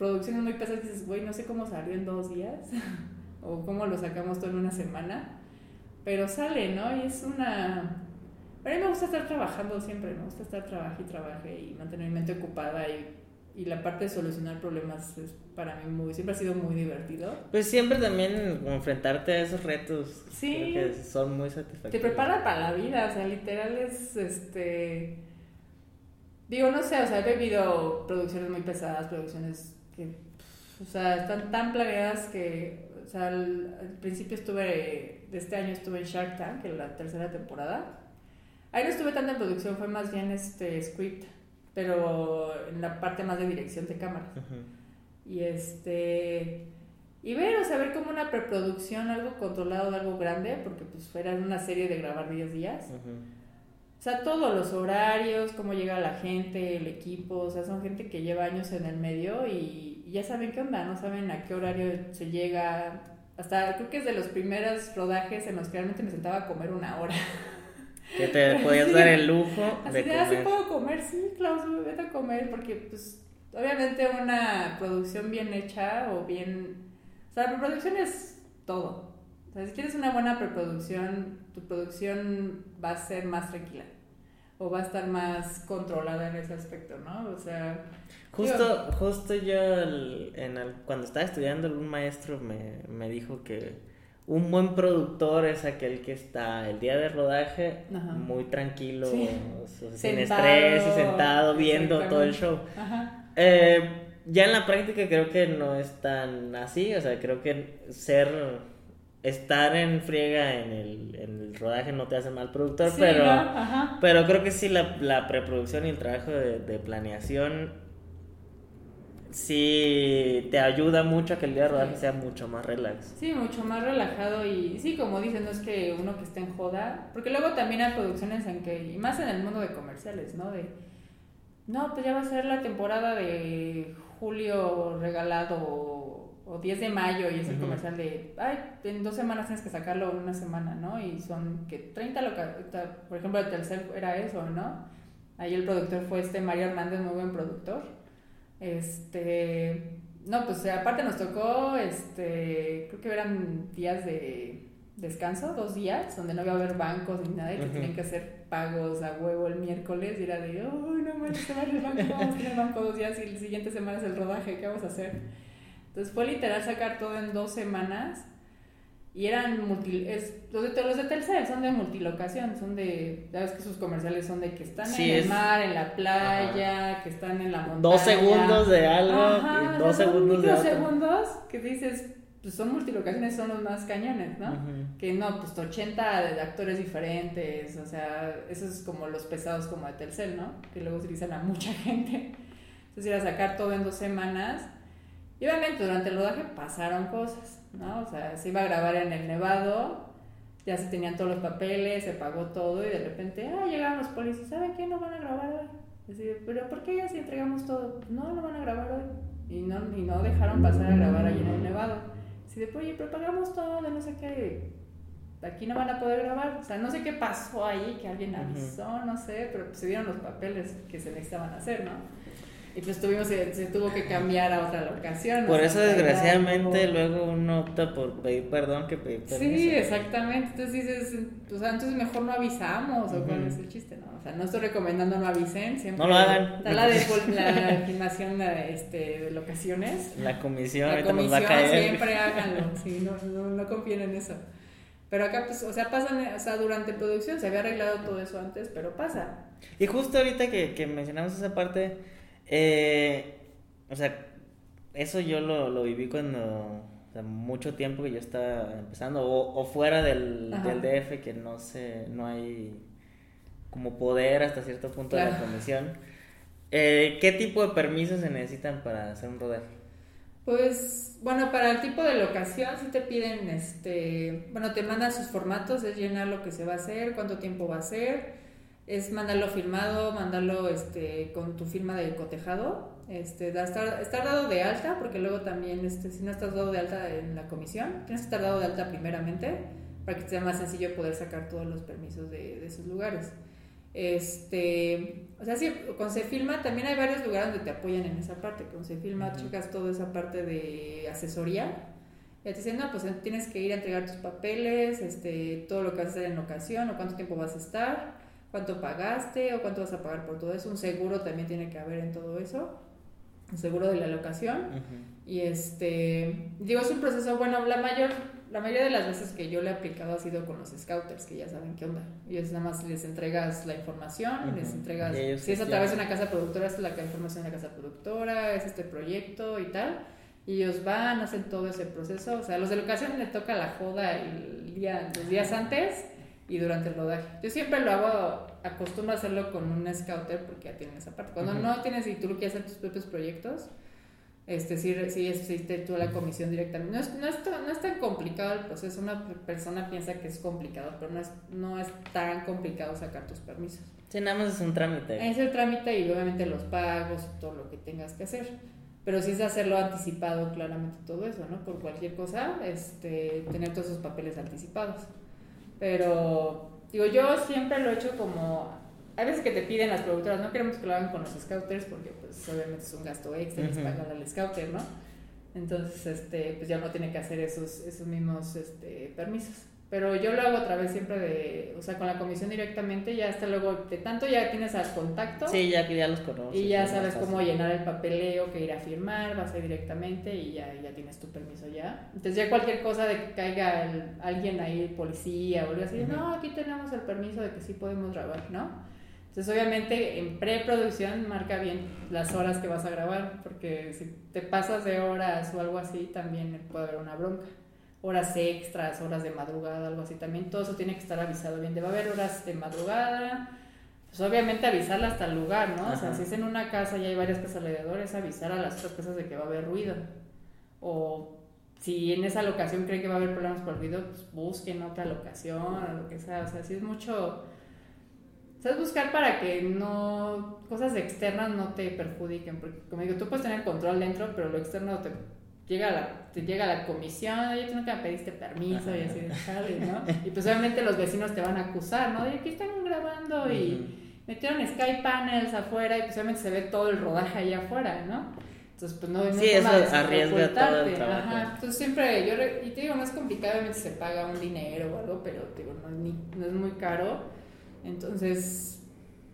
producciones muy pesadas dices, güey, no sé cómo salió en dos días. o cómo lo sacamos todo en una semana. Pero sale, ¿no? Y es una... A mí me gusta estar trabajando siempre, me gusta estar trabajando y trabaje y mantener mi mente ocupada y, y la parte de solucionar problemas es para mí muy, siempre ha sido muy divertido. Pues siempre también enfrentarte a esos retos Sí. creo que son muy satisfactorios. Te prepara para la vida, o sea, literal es, este... Digo, no sé, o sea, he vivido producciones muy pesadas, producciones que, o sea, están tan planeadas que, o sea, al, al principio estuve, de este año estuve en Shark Tank, en la tercera temporada. Ahí no estuve tanto en producción, fue más bien este script, pero en la parte más de dirección de cámaras. Y este. Y ver, o sea, ver como una preproducción, algo controlado de algo grande, porque pues era una serie de grabar 10 días. Ujú. O sea, todos los horarios, cómo llega la gente, el equipo, o sea, son gente que lleva años en el medio y, y ya saben qué onda, no saben a qué horario se llega. Hasta creo que es de los primeros rodajes en los que realmente me sentaba a comer una hora. Que te podías Sí. dar el lujo Así de de, ah, comer. puedo comer, sí, Klaus, vete a comer, porque pues obviamente una producción bien hecha o bien... O sea, la preproducción es todo. O sea, si quieres una buena preproducción, tu producción va a ser más tranquila o va a estar más controlada en ese aspecto, ¿no? O sea... Justo, justo yo el- en el- cuando estaba estudiando un maestro me, me dijo que un buen productor es aquel que está el día de rodaje Ajá. muy tranquilo, Sí. sin Sentado, estrés y sentado viendo todo el show. Ajá. Eh, ya en la práctica creo que no es tan así, o sea, creo que ser, estar en friega en el, en el rodaje no te hace mal productor, Sí, pero... Pero creo que sí, la, la preproducción y el trabajo de, de planeación sí te ayuda mucho a que el día de rodaje sea mucho más relax. Sí, mucho más relajado y sí, como dicen, no es que uno que esté en joda, porque luego también hay producciones en que, y más en el mundo de comerciales, ¿no? De, no, pues ya va a ser la temporada de julio regalado o, o 10 de mayo y es el comercial de, ay, en dos semanas tienes que sacarlo una semana, ¿no? Y son que 30 loca por ejemplo, el tercer era eso, ¿no? Ahí el productor fue este Mario Hernández, muy buen productor. Este, no, pues aparte nos tocó, este, creo que eran días de descanso, dos días, donde no iba a haber bancos ni nada y que Ujú. tenían que hacer pagos a huevo el miércoles y era de, uy, no manches, se va el banco, vamos a tener banco dos días y la siguiente semana es el rodaje, ¿qué vamos a hacer? Entonces fue literal sacar todo en dos semanas y eran multi, es, los, de, los de Telcel son de multilocación, son de, sabes que sus comerciales son de que están Sí, en el es- mar, en la playa, que están en la montaña. Dos segundos de algo Ajá, y dos o sea, segundos de otro. microsegundos que dices, pues son multilocaciones, son los más cañones, ¿no? Ujú. Que no, pues 80 de actores diferentes, o sea, esos es como los pesados como de Telcel, ¿no? Que luego utilizan a mucha gente. Entonces ir a sacar todo en dos semanas. Y obviamente durante el rodaje pasaron cosas, ¿no? O sea, se iba a grabar en el Nevado, ya se tenían todos los papeles, se pagó todo y de repente, ah, llegaron los policías, ¿saben qué? No van a grabar hoy. Así, pero ¿por qué ya si entregamos todo? No, no van a grabar hoy. Y no, y no dejaron pasar a grabar allí en el Nevado. Así de, oye, pero pagamos todo, de no sé qué. aquí no van a poder grabar. O sea, no sé qué pasó ahí, que alguien avisó, no sé, pero pues se dieron los papeles que se necesitaban hacer, ¿no? Y pues tuvimos, se, se tuvo que cambiar a otra locación. Por eso, desgraciadamente, luego uno opta por pedir perdón que pedir permiso. Sí, exactamente. Entonces dices, pues entonces mejor no avisamos, o cuál es el chiste, ¿no? O sea, no estoy recomendando no avisen, siempre. No lo hagan. Está la, de, la filmación este, de locaciones. La comisión, la comisión, va a caer. siempre háganlo, sí, no, no, no confíen en eso. Pero acá, pues, o sea, pasan, o sea, durante producción se había arreglado todo eso antes, pero pasa. Y justo ahorita que, que mencionamos esa parte, eh, o sea, eso yo lo, lo viví cuando, o sea, mucho tiempo que yo estaba empezando, o, o fuera del, del, DF, que no sé, no hay como poder hasta cierto punto de la comisión. Eh, ¿Qué tipo de permisos se necesitan para hacer un rodaje? Pues, bueno, para el tipo de locación si te piden, este, bueno, te mandan sus formatos, es llenar lo que se va a hacer, cuánto tiempo va a ser, es mandarlo firmado, mandarlo este, con tu firma de cotejado, este, da, estar, estar dado de alta, porque luego también, este, si no estás dado de alta en la comisión, tienes que estar dado de alta primeramente, para que sea más sencillo poder sacar todos los permisos de, de esos lugares. Este, o sea, sí, con Cefilma también hay varios lugares donde te apoyan en esa parte. Con Cefilma chicas toda esa parte de asesoría. Ya te dicen, no, pues tienes que ir a entregar tus papeles, este, todo lo que vas a hacer en ocasión, o cuánto tiempo vas a estar, cuánto pagaste, o cuánto vas a pagar por todo eso. Un seguro también tiene que haber en todo eso. Un seguro de la locación. Y este, digo, es un proceso, bueno, la mayor la mayoría de las veces que yo le he aplicado ha sido con los scouters, que ya saben qué onda. Es nada más les entregas la información, les entregas, si es a través de una casa productora, es la información de la casa productora, es este proyecto y tal. Y ellos van, hacen todo ese proceso. O sea, a los de locación le toca la joda el día, los días antes y durante el rodaje. Yo siempre lo hago, acostumbro a hacerlo con un scouter porque ya tienen esa parte. Cuando no tienes y tú quieres hacer tus propios proyectos, este, sí, sí existe tú la comisión directamente. No es, no, es, no es tan complicado el proceso, una persona piensa que es complicado, pero no es, no es tan complicado sacar tus permisos. Sí, nada más es un trámite. Es el trámite y obviamente los pagos, todo lo que tengas que hacer. Pero sí es hacerlo anticipado, claramente todo eso, ¿no? Por cualquier cosa, este, tener todos esos papeles anticipados. Pero, digo, yo siempre lo he hecho como hay veces que te piden las productoras, no queremos que lo hagan con los scouters porque pues obviamente es un gasto extra, les pagan al scouter, ¿no? Entonces, este, pues ya no tiene que hacer esos, esos mismos este, permisos. Pero yo lo hago a través siempre de, o sea, con la comisión directamente, ya hasta luego, de tanto ya tienes al contacto. Sí, ya que ya los conoces. Y ya sabes cómo llenar el papeleo, que ir a firmar, vas a ir directamente y ya, ya tienes tu permiso ya. Entonces ya cualquier cosa de que caiga alguien ahí, policía o algo así, no, aquí tenemos el permiso de que sí podemos grabar, ¿no? Entonces, obviamente, en preproducción marca bien las horas que vas a grabar, porque si te pasas de horas o algo así, también puede haber una bronca. Horas extras, horas de madrugada, algo así. También todo eso tiene que estar avisado bien. Debe haber horas de madrugada. Pues obviamente avisarla hasta el lugar, ¿no? O sea, si es en una casa y hay varias casas alrededor, es avisar a las otras casas de que va a haber ruido. O si en esa locación creen que va a haber problemas por ruido, pues busquen otra locación o lo que sea. O sea, si es mucho ¿Sabes? Buscar para que no cosas externas no te perjudiquen, porque como digo, tú puedes tener control dentro, pero lo externo te llega la, te llega la comisión, oye, tú no te pediste permiso y así de ¿no? Y pues obviamente los vecinos te van a acusar, ¿no? De aquí están grabando y metieron Sky Panels afuera y pues obviamente se ve todo el rodaje allá afuera, ¿no? Entonces, pues no, sí, eso arriesga todo el trabajo. Ajá. Entonces siempre, yo, y te digo, no es complicado, obviamente se paga un dinero o algo, pero te digo, no, no es muy caro entonces,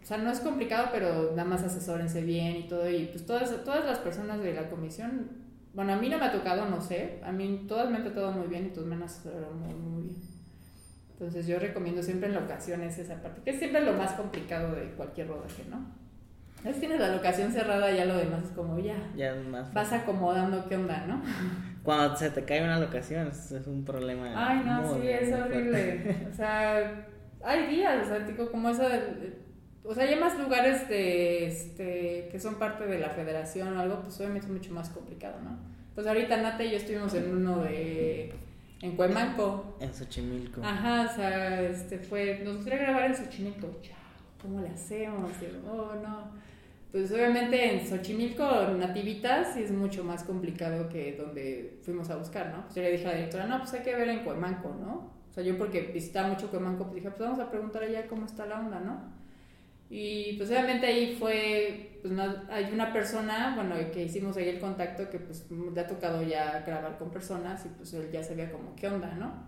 o sea, no es complicado, pero nada más asesórense bien y todo. Y pues todas, todas las personas de la comisión, bueno, a mí no me ha tocado, no sé, a mí todas me han tratado muy bien y todos me han asesorado muy, muy bien. Entonces yo recomiendo siempre en locaciones esa parte, que es siempre lo más complicado de cualquier rodaje, ¿no? Es tienes la locación cerrada, ya lo demás es como ya. Ya más. Vas acomodando qué onda, ¿no? Cuando se te cae una locación es, un problema. Ay, no, sí, es horrible. o sea, hay días, o sea, tipo, como esa, o sea, hay más lugares de, este, que son parte de la federación o algo, pues obviamente es mucho más complicado, ¿no? Pues ahorita Nata y yo estuvimos en uno de, en Cuemanco. En Xochimilco. Ajá, o sea, este fue, nos gustaría grabar en Xochimilco, ¿cómo le hacemos? oh, no. Pues obviamente en Xochimilco, Nativitas, sí es mucho más complicado que donde fuimos a buscar, ¿no? Pues yo le dije a la directora, no, pues hay que ver en Cuemanco, ¿no? sea, yo porque visitaba mucho Cuemanco, pues dije, pues vamos a preguntar allá cómo está la onda, ¿no? Y pues obviamente ahí fue, pues hay una persona, bueno, que hicimos ahí el contacto que pues le ha tocado ya grabar con personas y pues él ya sabía como qué onda, ¿no?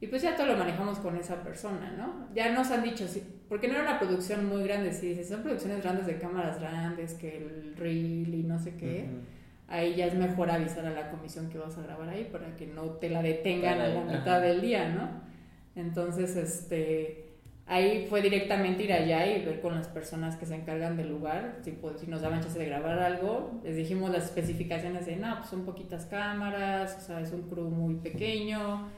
Y pues ya todo lo manejamos con esa persona, ¿no? Ya nos han dicho, sí, porque no era una producción muy grande, si dices, son producciones grandes de cámaras grandes, que el reel y no sé qué, ahí ya es mejor avisar a la comisión que vas a grabar ahí para que no te la detengan a la mitad del día, ¿no? Entonces, este ahí fue directamente ir allá y ver con las personas que se encargan del lugar, si, pues, si nos daban chance de grabar algo, les dijimos las especificaciones de, no, pues son poquitas cámaras, o sea, es un crew muy pequeño,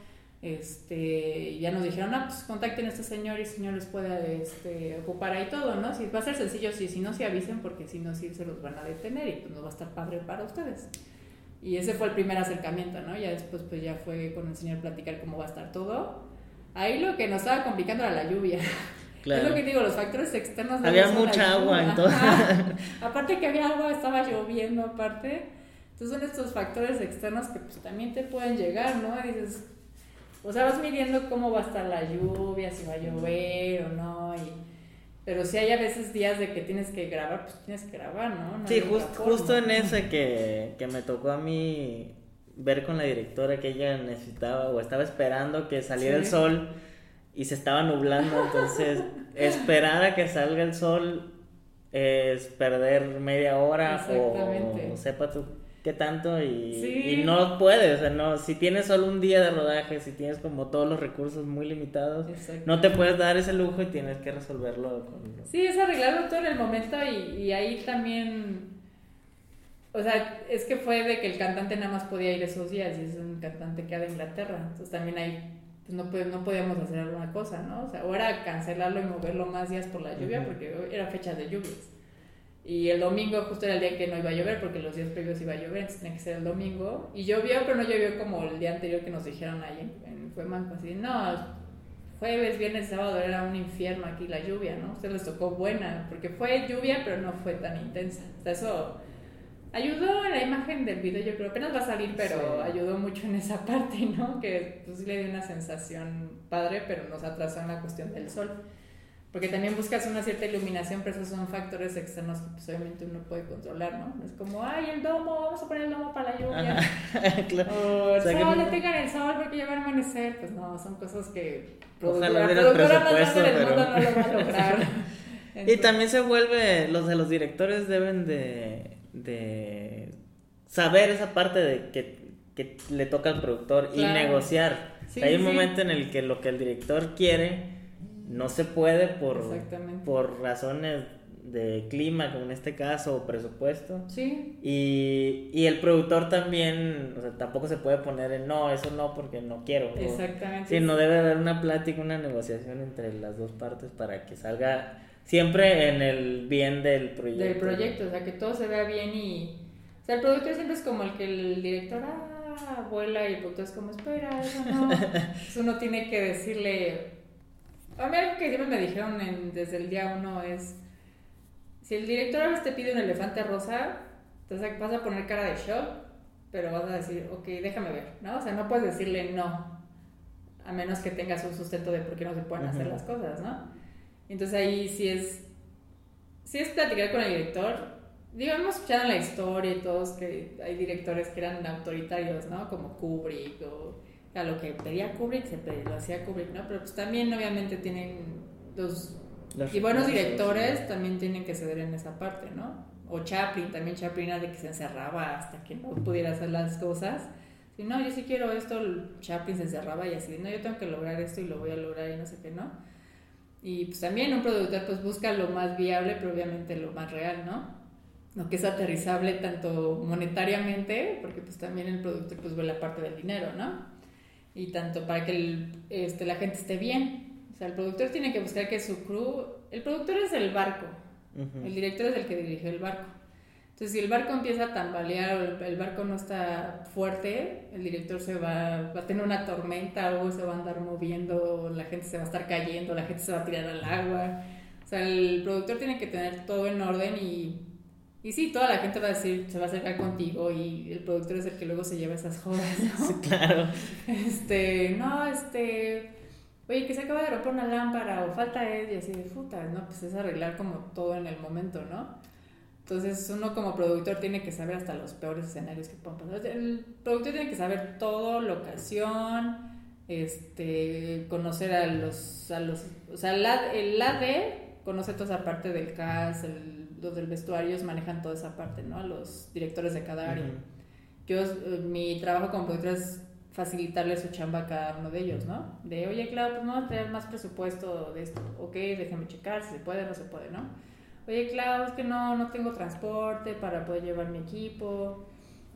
este, ya nos dijeron, no, pues contacten a este señor y el señor les puede este, ocupar ahí todo, ¿no? Si va a ser sencillo, sí, si no, se avisen porque si no, sí se los van a detener y pues no va a estar padre para ustedes. Y ese fue el primer acercamiento, ¿no? Ya después pues ya fue con el señor platicar cómo va a estar todo Ahí lo que nos estaba complicando era la lluvia. Claro. Es lo que digo, los factores externos. Había mucha agua, entonces. aparte que había agua, estaba lloviendo, aparte. Entonces son estos factores externos que pues también te pueden llegar, ¿no? Y dices, o sea, vas midiendo cómo va a estar la lluvia, si va a llover o no. Y, pero si hay a veces días de que tienes que grabar, pues tienes que grabar, ¿no? sí, justo en ese que, que me tocó a mí ver con la directora que ella necesitaba o estaba esperando que saliera el sol y se estaba nublando, entonces esperar a que salga el sol es perder media hora o, sepa tú qué tanto y, no puedes, o sea, no, si tienes solo un día de rodaje, si tienes como todos los recursos muy limitados, no te puedes dar ese lujo y tienes que resolverlo. Con... Sí, es arreglarlo todo en el momento y, y ahí también o sea, es que fue de que el cantante nada más podía ir esos días y es un cantante que ha de Inglaterra. Entonces también ahí pues no, no podíamos hacer alguna cosa, ¿no? O sea, o era cancelarlo y moverlo más días por la lluvia porque era fecha de lluvias. Y el domingo justo era el día que no iba a llover porque los días previos iba a llover, entonces tenía que ser el domingo. Y llovió, pero no llovió como el día anterior que nos dijeron ahí en, en Fuemanco, así, no, jueves, viernes, sábado era un infierno aquí la lluvia, ¿no? Ustedes les tocó buena, porque fue lluvia, pero no fue tan intensa. O sea, eso ayudó en la imagen del video, yo creo, que apenas va a salir, pero ayudó mucho en esa parte, ¿no? Que pues le dio una sensación padre, pero nos atrasó en la cuestión del sol. Porque también buscas una cierta iluminación, pero esos son factores externos que pues, obviamente uno puede controlar, ¿no? Es como, ay, el domo, vamos a poner el domo para la lluvia. claro. O el sol, le tengan el sol porque ya va a amanecer. Pues no, son cosas que Ojalá más grande del mundo no lo va a lograr. y también se vuelve, los de los directores deben de de saber esa parte de que, que le toca al productor y negociar. Hay un momento en el que lo que el director quiere no se puede por, por razones de clima, como en este caso, o presupuesto. Sí. Y, y el productor también, o sea, tampoco se puede poner en no, eso no, porque no quiero. Exactamente. Sí, no debe haber una plática, una negociación entre las dos partes para que salga siempre en el bien del proyecto. Del proyecto, o sea, que todo se vea bien y... O sea, el productor siempre es como el que el director, ah, vuela y el productor es como, espera, eso no. eso uno tiene que decirle... A mí algo que siempre me dijeron desde el día uno es, si el director a veces te pide un elefante rosa, entonces vas a poner cara de shock, pero vas a decir, ok, déjame ver, ¿no? O sea, no puedes decirle no, a menos que tengas un sustento de por qué no se pueden hacer las cosas, ¿no? Entonces ahí sí es, sí es platicar con el director. Digo, hemos escuchado la historia y todos que hay directores que eran autoritarios, ¿no? Como Kubrick o a lo que pedía Kubrick se lo hacía Kubrick, ¿no? Pero pues también obviamente tienen los... y buenos directores también tienen que ceder en esa parte, ¿no? O Chaplin, también Chaplin era de que se encerraba hasta que no pudiera hacer las cosas. Si no, yo sí quiero esto, Chaplin se encerraba y así, no, yo tengo que lograr esto y lo voy a lograr y no sé qué, ¿no? Y pues también un productor pues busca lo más viable, pero obviamente lo más real, ¿no? Lo que es aterrizable tanto monetariamente, porque pues también el productor pues ve la parte del dinero, ¿no? Y tanto para que el, este, la gente esté bien. O sea, el productor tiene que buscar que su crew... El productor es el barco, el director es el que dirige el barco. Entonces, si el barco empieza a tambalear o el barco no está fuerte, el director se va, va a tener una tormenta o se va a andar moviendo, la gente se va a estar cayendo, la gente se va a tirar al agua. O sea, el productor tiene que tener todo en orden y, y sí, toda la gente va a decir, se va a acercar contigo y el productor es el que luego se lleva esas jodas, ¿no? Sí, claro. Este, no, este, oye, que se acaba de romper una lámpara o falta es, y así de puta, ¿no? Pues es arreglar como todo en el momento, ¿no? Entonces uno como productor tiene que saber hasta los peores escenarios que puedan pasar. El productor tiene que saber todo, locación, este, conocer a los, a los, o sea, el AD conoce toda esa parte del cast, el, los del vestuarios manejan toda esa parte, ¿no? Los directores de cada área. Yo, eh, mi trabajo como productor es facilitarle su chamba a cada uno de ellos, ¿no? De, oye, claro, pues no, tener más presupuesto de esto. Ok, déjame checar si se puede o no se puede, ¿no? Oye, claro, es que no, no tengo transporte para poder llevar mi equipo.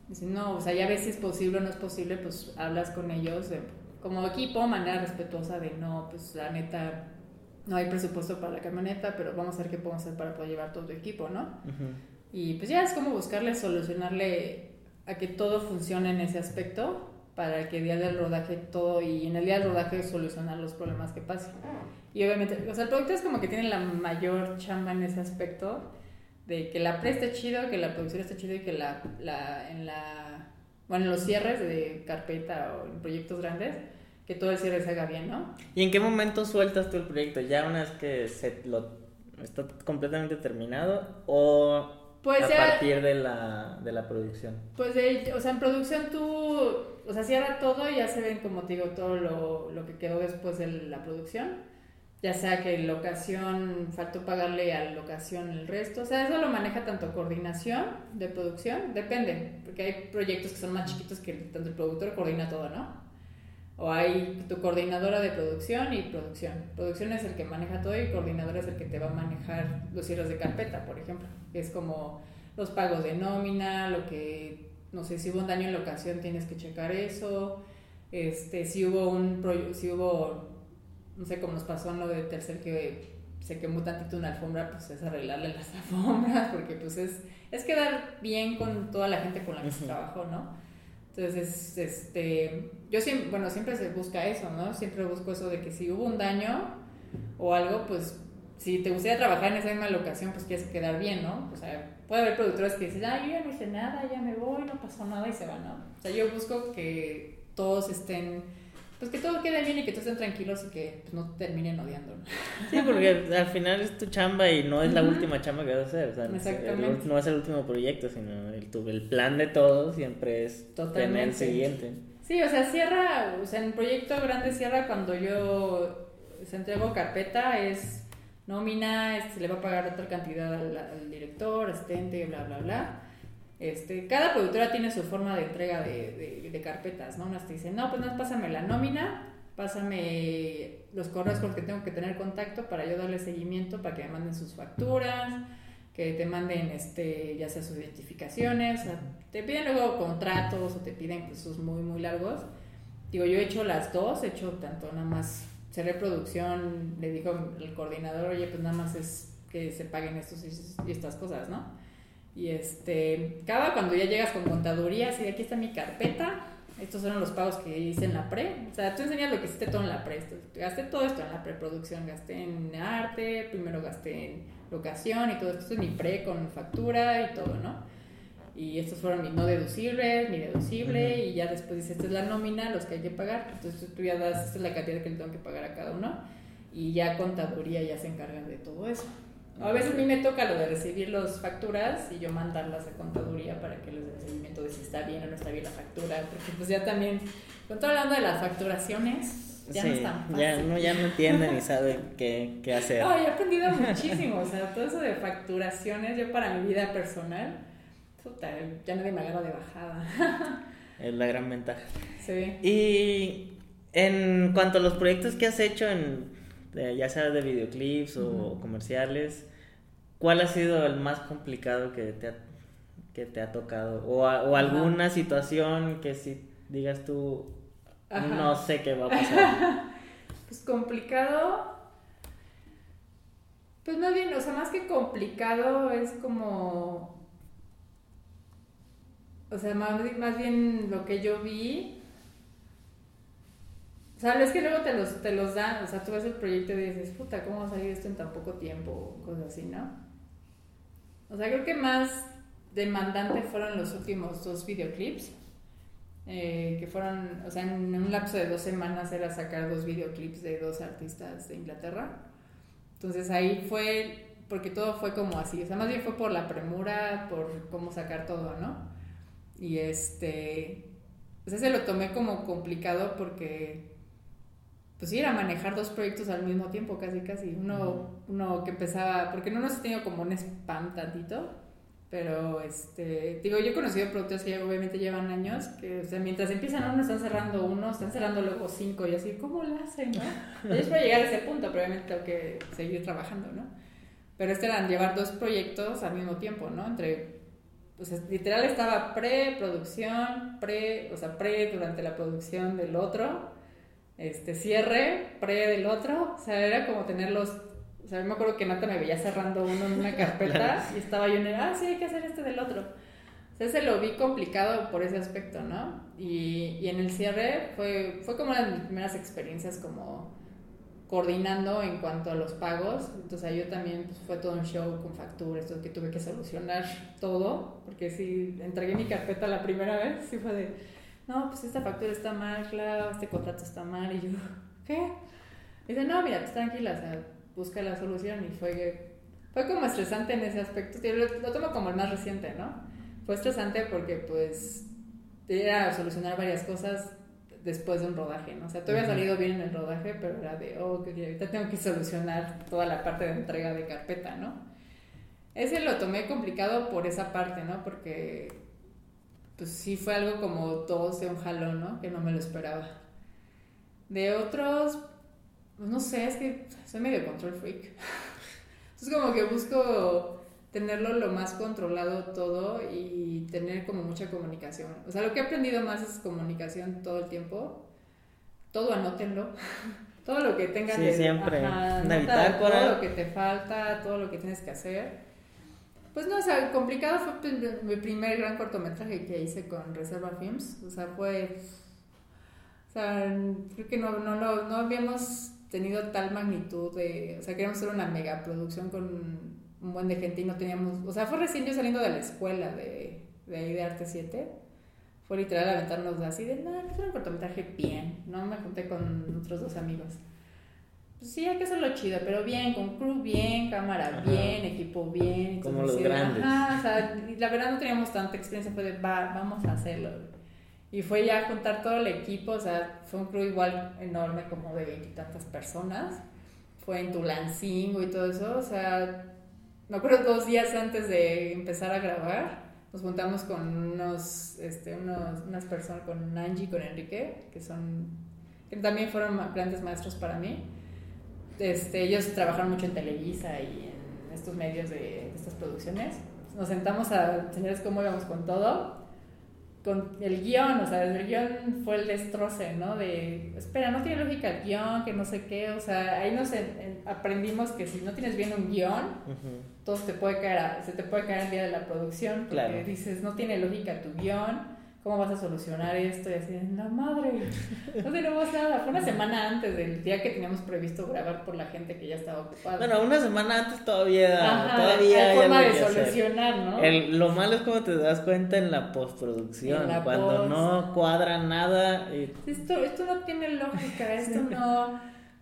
Dice, no, o sea, ya ves si es posible o no es posible, pues hablas con ellos como equipo, manera respetuosa de, no, pues la neta, no hay presupuesto para la camioneta, pero vamos a ver qué podemos hacer para poder llevar todo tu equipo, ¿no? Y pues ya es como buscarle, solucionarle a que todo funcione en ese aspecto para que el día del rodaje todo y en el día del rodaje solucionar los problemas que pasen. Y obviamente, o sea, el productor es como que tiene la mayor chamba en ese aspecto de que la pre esté chido, que la producción esté chido y que la, la, en la, bueno, en los cierres de carpeta o en proyectos grandes, que todo el cierre se haga bien, ¿no? ¿Y en qué momento sueltas tú el proyecto? ¿Ya una vez que se lo, está completamente terminado o pues a partir de la, de la producción. Pues, de, o sea, en producción tú, o sea, cierra todo y ya se ven, como te digo, todo lo, lo que quedó después de la producción. Ya sea que locación, faltó pagarle a locación el resto. O sea, eso lo maneja tanto coordinación de producción, depende, porque hay proyectos que son más chiquitos que tanto el productor coordina todo, ¿no? O hay tu coordinadora de producción y producción. Producción es el que maneja todo y coordinadora es el que te va a manejar los cierres de carpeta, por ejemplo. Es como los pagos de nómina, lo que, no sé, si hubo un daño en la ocasión tienes que checar eso. Este, si hubo un, si hubo, no sé, como nos pasó en lo de tercer que se quemó tantito una alfombra, pues es arreglarle las alfombras, porque pues es, es quedar bien con toda la gente con la que se trabajó, ¿no? Entonces, este, yo siempre, bueno, siempre se busca eso, ¿no? Siempre busco eso de que si hubo un daño o algo, pues si te gustaría trabajar en esa misma locación, pues quieres quedar bien, ¿no? O sea, puede haber productores que dicen, ah, yo ya no hice nada, ya me voy, no pasó nada y se van, ¿no? O sea, yo busco que todos estén pues que todo quede bien y que todos estén tranquilos y que pues, no terminen odiando. Sí, porque al final es tu chamba y no es la última chamba que vas a hacer. O sea, Exactamente. no es el último proyecto, sino el, el plan de todo siempre es tener el siguiente. Sí, o sea, cierra, o sea, en proyecto grande cierra cuando yo se entrego carpeta, es nómina, se este, le va a pagar otra cantidad al, al director, asistente, bla, bla, bla este, cada productora tiene su forma de entrega de, de, carpetas, ¿no? Unas te dicen, no, pues no, pásame la nómina, pásame los correos con los que tengo que tener contacto para yo darle seguimiento, para que me manden sus facturas, que te manden, este, ya sea sus identificaciones, te piden luego contratos o te piden pues, sus muy, muy largos. Digo, yo he hecho las dos, he hecho tanto nada más cerré producción, le digo al coordinador, oye, pues nada más es que se paguen estos y estas cosas, ¿no? Y este, cada cuando ya llegas con contaduría, así aquí está mi carpeta, estos son los pagos que hice en la pre. O sea, tú enseñas lo que hiciste todo en la pre. Gasté todo esto en la preproducción, gasté en arte, primero gasté en locación y todo esto. Esto es mi pre con factura y todo, ¿no? Y estos fueron mis no deducibles, mi deducible, y ya después dice, esta es la nómina, los que hay que pagar. Entonces tú ya das, esta es la cantidad que le tengo que pagar a cada uno. Y ya contaduría ya se encarga de todo eso. A veces a mí me toca lo de recibir las facturas y yo mandarlas a contaduría para que les den seguimiento de si está bien o no está bien la factura, porque pues ya también, con todo hablando de las facturaciones, ya no están Ya no, ya no entienden ni saben qué, qué hacer. Oh, yo he aprendido muchísimo, o sea, todo eso de facturaciones, yo para mi vida personal, puta, ya nadie me agarra de bajada. Es la gran ventaja. Sí. Y en cuanto a los proyectos que has hecho en ya sea de videoclips o comerciales, ¿cuál ha sido el más complicado que te ha, que te ha tocado? O, o alguna situación que si digas tú, no sé qué va a pasar. pues complicado. Pues más bien, o sea, más que complicado es como... O sea, más, más bien lo que yo vi o sea, es que luego te los, te los dan, o sea, tú ves el proyecto y dices, puta, ¿cómo va a salir esto en tan poco tiempo? Cosas así, ¿no? O sea, creo que más demandante fueron los últimos dos videoclips, eh, que fueron, o sea, en un lapso de dos semanas era sacar dos videoclips de dos artistas de Inglaterra. Entonces ahí fue, porque todo fue como así, o sea, más bien fue por la premura, por cómo sacar todo, ¿no? Y este, pues ese lo tomé como complicado porque, pues sí, era manejar dos proyectos al mismo tiempo, casi, casi. Uno, uno que empezaba, porque no nos he tenido como un spam tantito, pero, este, digo, yo he conocido productores que obviamente llevan años, que, o sea, mientras empiezan uno, están cerrando uno, están cerrando luego cinco, y así, ¿cómo lo hacen, no? Ellos pueden llegar a ese punto, pero obviamente tengo que seguir trabajando, ¿no? Pero este era llevar dos proyectos al mismo tiempo, ¿no? Entre, o sea, literal estaba pre-producción, pre, o sea, pre durante la producción del otro, este, cierre, pre del otro, o sea, era como tener los o sea, me acuerdo que Nata me veía cerrando uno en una carpeta y estaba yo en el, ah, sí, hay que hacer este del otro. O sea, ese lo vi complicado por ese aspecto, ¿no? Y, y en el cierre fue, fue como una de mis primeras experiencias como coordinando en cuanto a los pagos. Entonces yo también pues, fue todo un show con facturas, todo que tuve que solucionar todo, porque si entregué mi carpeta la primera vez, sí fue de, no, pues esta factura está mal, claro, este contrato está mal, y yo, ¿qué? Y dice, no, mira, pues tranquila, o sea, busca la solución y fue, fue como estresante en ese aspecto. Lo, lo tomo como el más reciente, ¿no? Fue estresante porque pues era solucionar varias cosas después de un rodaje, ¿no? O sea, todo había salido bien en el rodaje, pero era de, oh, que ahorita tengo que solucionar toda la parte de entrega de carpeta, ¿no? Ese lo tomé complicado por esa parte, ¿no? Porque, pues sí fue algo como todo de un jalón, ¿no? Que no me lo esperaba. De otros, pues no sé, es que soy medio control freak. Entonces como que busco tenerlo lo más controlado todo y tener como mucha comunicación. O sea, lo que he aprendido más es comunicación todo el tiempo. Todo anótenlo. todo lo que tengan sí, siempre. todo lo que te falta, todo lo que tienes que hacer. Pues no, o sea, complicado fue mi primer gran cortometraje que hice con Reserva Films. O sea, fue... O sea, creo que no, no, no, no habíamos tenido tal magnitud de, o sea, queríamos hacer una mega producción con un buen de gente y no teníamos, o sea, fue recién yo saliendo de la escuela de, de ahí de Arte 7, fue literal aventarnos así de, no, que un cortometraje bien, no me junté con otros dos amigos. Pues sí, hay que hacerlo chido, pero bien, con crew bien, cámara bien, equipo bien. Como los grandes. Ajá, o sea, la verdad no teníamos tanta experiencia, fue de, va, vamos a hacerlo. Y fue ya juntar todo el equipo, o sea, fue un crew igual enorme, como de veintitantas personas. Fue en Tulancingo y todo eso, o sea, me acuerdo dos días antes de empezar a grabar, nos juntamos con unos, este, unos, unas personas, con Angie con Enrique, que son, que también fueron grandes maestros para mí. Este, ellos trabajaron mucho en Televisa y en estos medios de, de estas producciones. Nos sentamos a enseñarles cómo íbamos con todo con el guion, o sea, el guion fue el destroce, ¿no? De, espera, no tiene lógica el guion, que no sé qué, o sea, ahí nos aprendimos que si no tienes bien un guion, todo se te puede caer, se te puede caer el día de la producción, porque dices, no tiene lógica tu guion, ¿cómo vas a solucionar esto? Y así, la madre, no tenemos nada. Fue una semana antes del día que teníamos previsto grabar por la gente que ya estaba ocupada. Bueno, una semana antes todavía. todavía hay forma de solucionar, ¿no? lo malo es como te das cuenta en la postproducción, cuando no cuadra nada. Esto, esto no tiene lógica, esto no.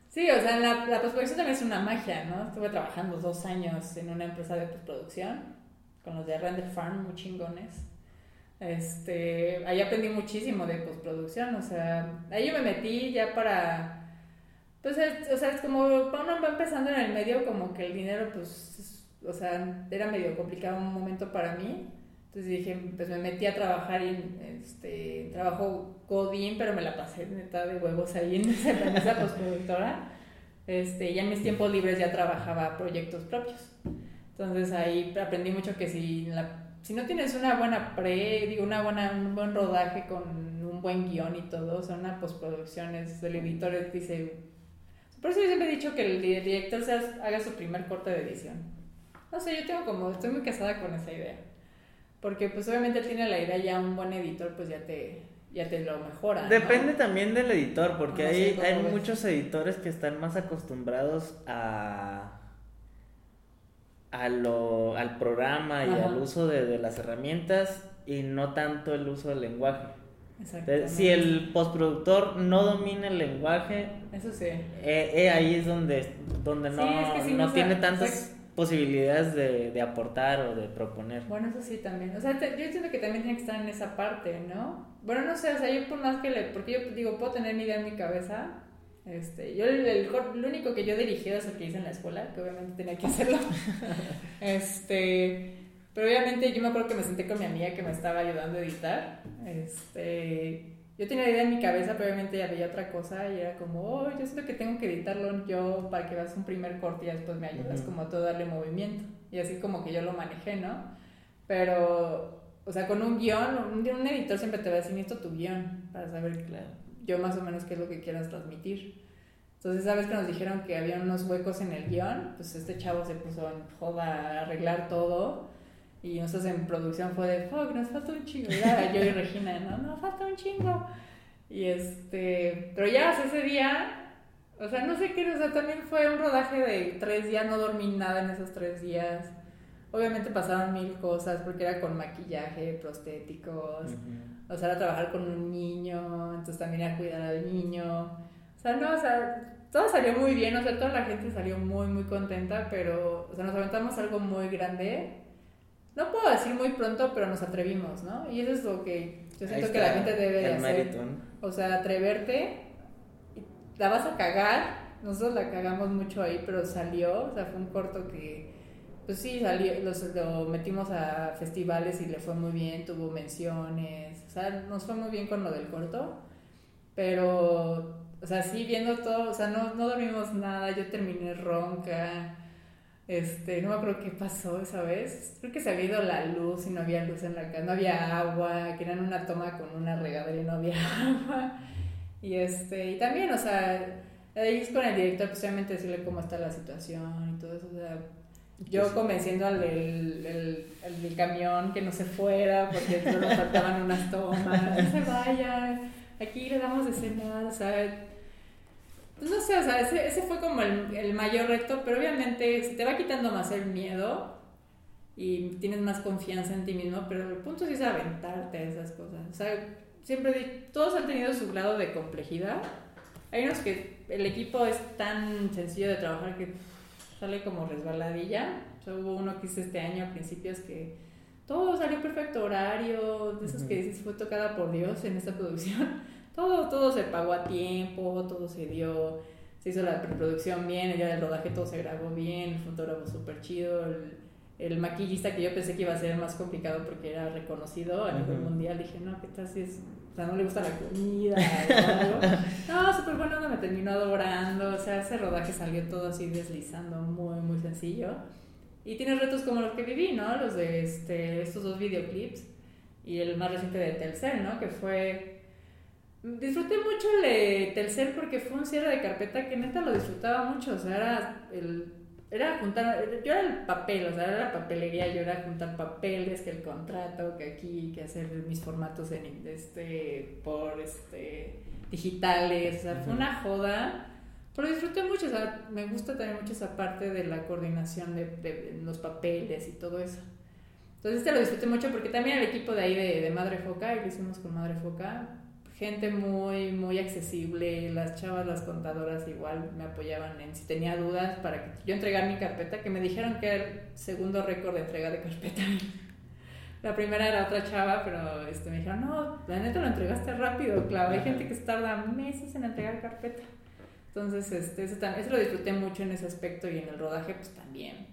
Sí, o sea, la, la postproducción también es una magia, ¿no? Estuve trabajando dos años en una empresa de postproducción con los de Render Farm, muy chingones. Este, ahí aprendí muchísimo de postproducción, o sea, ahí yo me metí ya para, pues, o sea, es como uno va empezando en el medio, como que el dinero, pues, o sea, era medio complicado un momento para mí. Entonces dije, pues me metí a trabajar en, este, trabajo Godín, pero me la pasé neta de huevos ahí en esa, en esa postproductora. Este, ya en mis tiempos libres ya trabajaba proyectos propios. Entonces ahí aprendí mucho que si la si no tienes una buena pre, digo, una buena, un buen rodaje con un buen guion y todo, o sea, una postproducción, es, el editor dice... Por eso yo siempre he dicho que el director se haga su primer corte de edición. No sé, yo tengo como, estoy muy casada con esa idea. Porque pues obviamente tiene la idea ya un buen editor, pues ya te, ya te lo mejora. Depende también del editor, porque hay, hay muchos editores que están más acostumbrados a a lo, al programa y al uso de, las herramientas y no tanto el uso del lenguaje. Si el postproductor no domina el lenguaje, eso sí. Eh, eh, ahí es donde, donde no, no, tiene tantas posibilidades de, de, aportar o de proponer. Bueno, eso sí también. O sea, yo entiendo que también tiene que estar en esa parte, ¿no? Bueno, no sé, o sea, yo por más que le... Porque yo digo, puedo tener mi idea en mi cabeza. Este, yo el, el, lo único que yo he dirigido es el que hice en la escuela, que obviamente tenía que hacerlo. este... Pero obviamente yo me acuerdo que me senté con mi amiga que me estaba ayudando a editar. Este, yo tenía la idea en mi cabeza, pero obviamente ya veía otra cosa y era como, oh, yo siento que tengo que editarlo yo para que veas un primer corte y después me ayudas como a todo darle movimiento. Y así como que yo lo manejé, ¿no? Pero, o sea, con un guion, un, un editor siempre te va a decir, necesito tu guion para saber claro. Yo más o menos qué es lo que quieras transmitir. Entonces, ¿sabes que nos dijeron que había unos huecos en el guion? Pues este chavo se puso en joda a arreglar todo y nosotros en producción fue de, fuck, nos falta un chingo. Yo y Regina, no, no, falta un chingo. Y este, pero ya ese día, o sea, no sé qué, o sea, también fue un rodaje de tres días, no dormí nada en esos tres días. Obviamente pasaron mil cosas porque era con maquillaje, prostéticos, o sea, era trabajar con un niño, entonces también era cuidar al niño. O sea, no, o sea, todo salió muy bien, o sea, toda la gente salió muy, muy contenta, pero, o sea, nos aventamos algo muy grande no puedo decir muy pronto, pero nos atrevimos, ¿no? Y eso es lo que yo siento que la gente debe de hacer. O sea, atreverte, la vas a cagar, nosotros la cagamos mucho ahí, pero salió, o sea, fue un corto que, pues sí, salió, lo metimos a festivales y le fue muy bien, tuvo menciones, o sea, nos fue muy bien con lo del corto, pero, o sea, sí, viendo todo, o sea, no, no dormimos nada, yo terminé ronca, este, no me acuerdo qué pasó esa vez. Creo que se había ido la luz y no había luz en la casa, no había agua, que eran una toma con una regadera y no había agua. Y este, y también, o sea, ahí es con el director, pues decirle cómo está la situación y todo eso, o sea, yo pues convenciendo al del, el, el, camión que no se fuera porque nos faltaban unas tomas, no se vaya, aquí le damos de cenar, o sea, pues no sé, o sea, ese, ese fue como el, el, mayor reto, pero obviamente se te va quitando más el miedo y tienes más confianza en ti mismo, pero el punto sí es aventarte a esas cosas. O sea, siempre todos han tenido su grado de complejidad. Hay unos que el equipo es tan sencillo de trabajar que sale como resbaladilla. O sea, hubo uno que hice este año a principios que todo salió perfecto horario, de esos que dices fue tocada por Dios en esta producción todo, todo se pagó a tiempo, todo se dio, se hizo la preproducción bien, el día del rodaje todo se grabó bien, el fotógrafo súper chido, el, el, maquillista que yo pensé que iba a ser más complicado porque era reconocido a nivel mundial, dije, no, ¿qué tal si es, sea, no le gusta la comida o algo? No, súper bueno, me terminó adorando, o sea, ese rodaje salió todo así deslizando, muy, muy sencillo. Y tiene retos como los que viví, ¿no? Los de este, estos dos videoclips y el más reciente de Telcel, ¿no? Que fue Disfruté mucho el de Telcel porque fue un cierre de carpeta que neta lo disfrutaba mucho, o sea, era el era juntar, yo era el papel, o sea, era la papelería, yo era juntar papeles, que el contrato, que aquí, que hacer mis formatos en este por este digitales, o sea, fue una joda, pero disfruté mucho, o sea, me gusta también mucho esa parte de la coordinación de, de, los papeles y todo eso. Entonces este lo disfruté mucho porque también el equipo de ahí de, de Madre Foca, y lo hicimos con Madre Foca, gente muy, muy accesible, las chavas, las contadoras igual me apoyaban en si tenía dudas para que yo entregara mi carpeta, que me dijeron que era el segundo récord de entrega de carpeta. La primera era otra chava, pero este, me dijeron, no, la neta lo entregaste rápido, claro, hay gente que tarda meses en entregar carpeta. Entonces, este, eso, eso lo disfruté mucho en ese aspecto y en el rodaje, pues también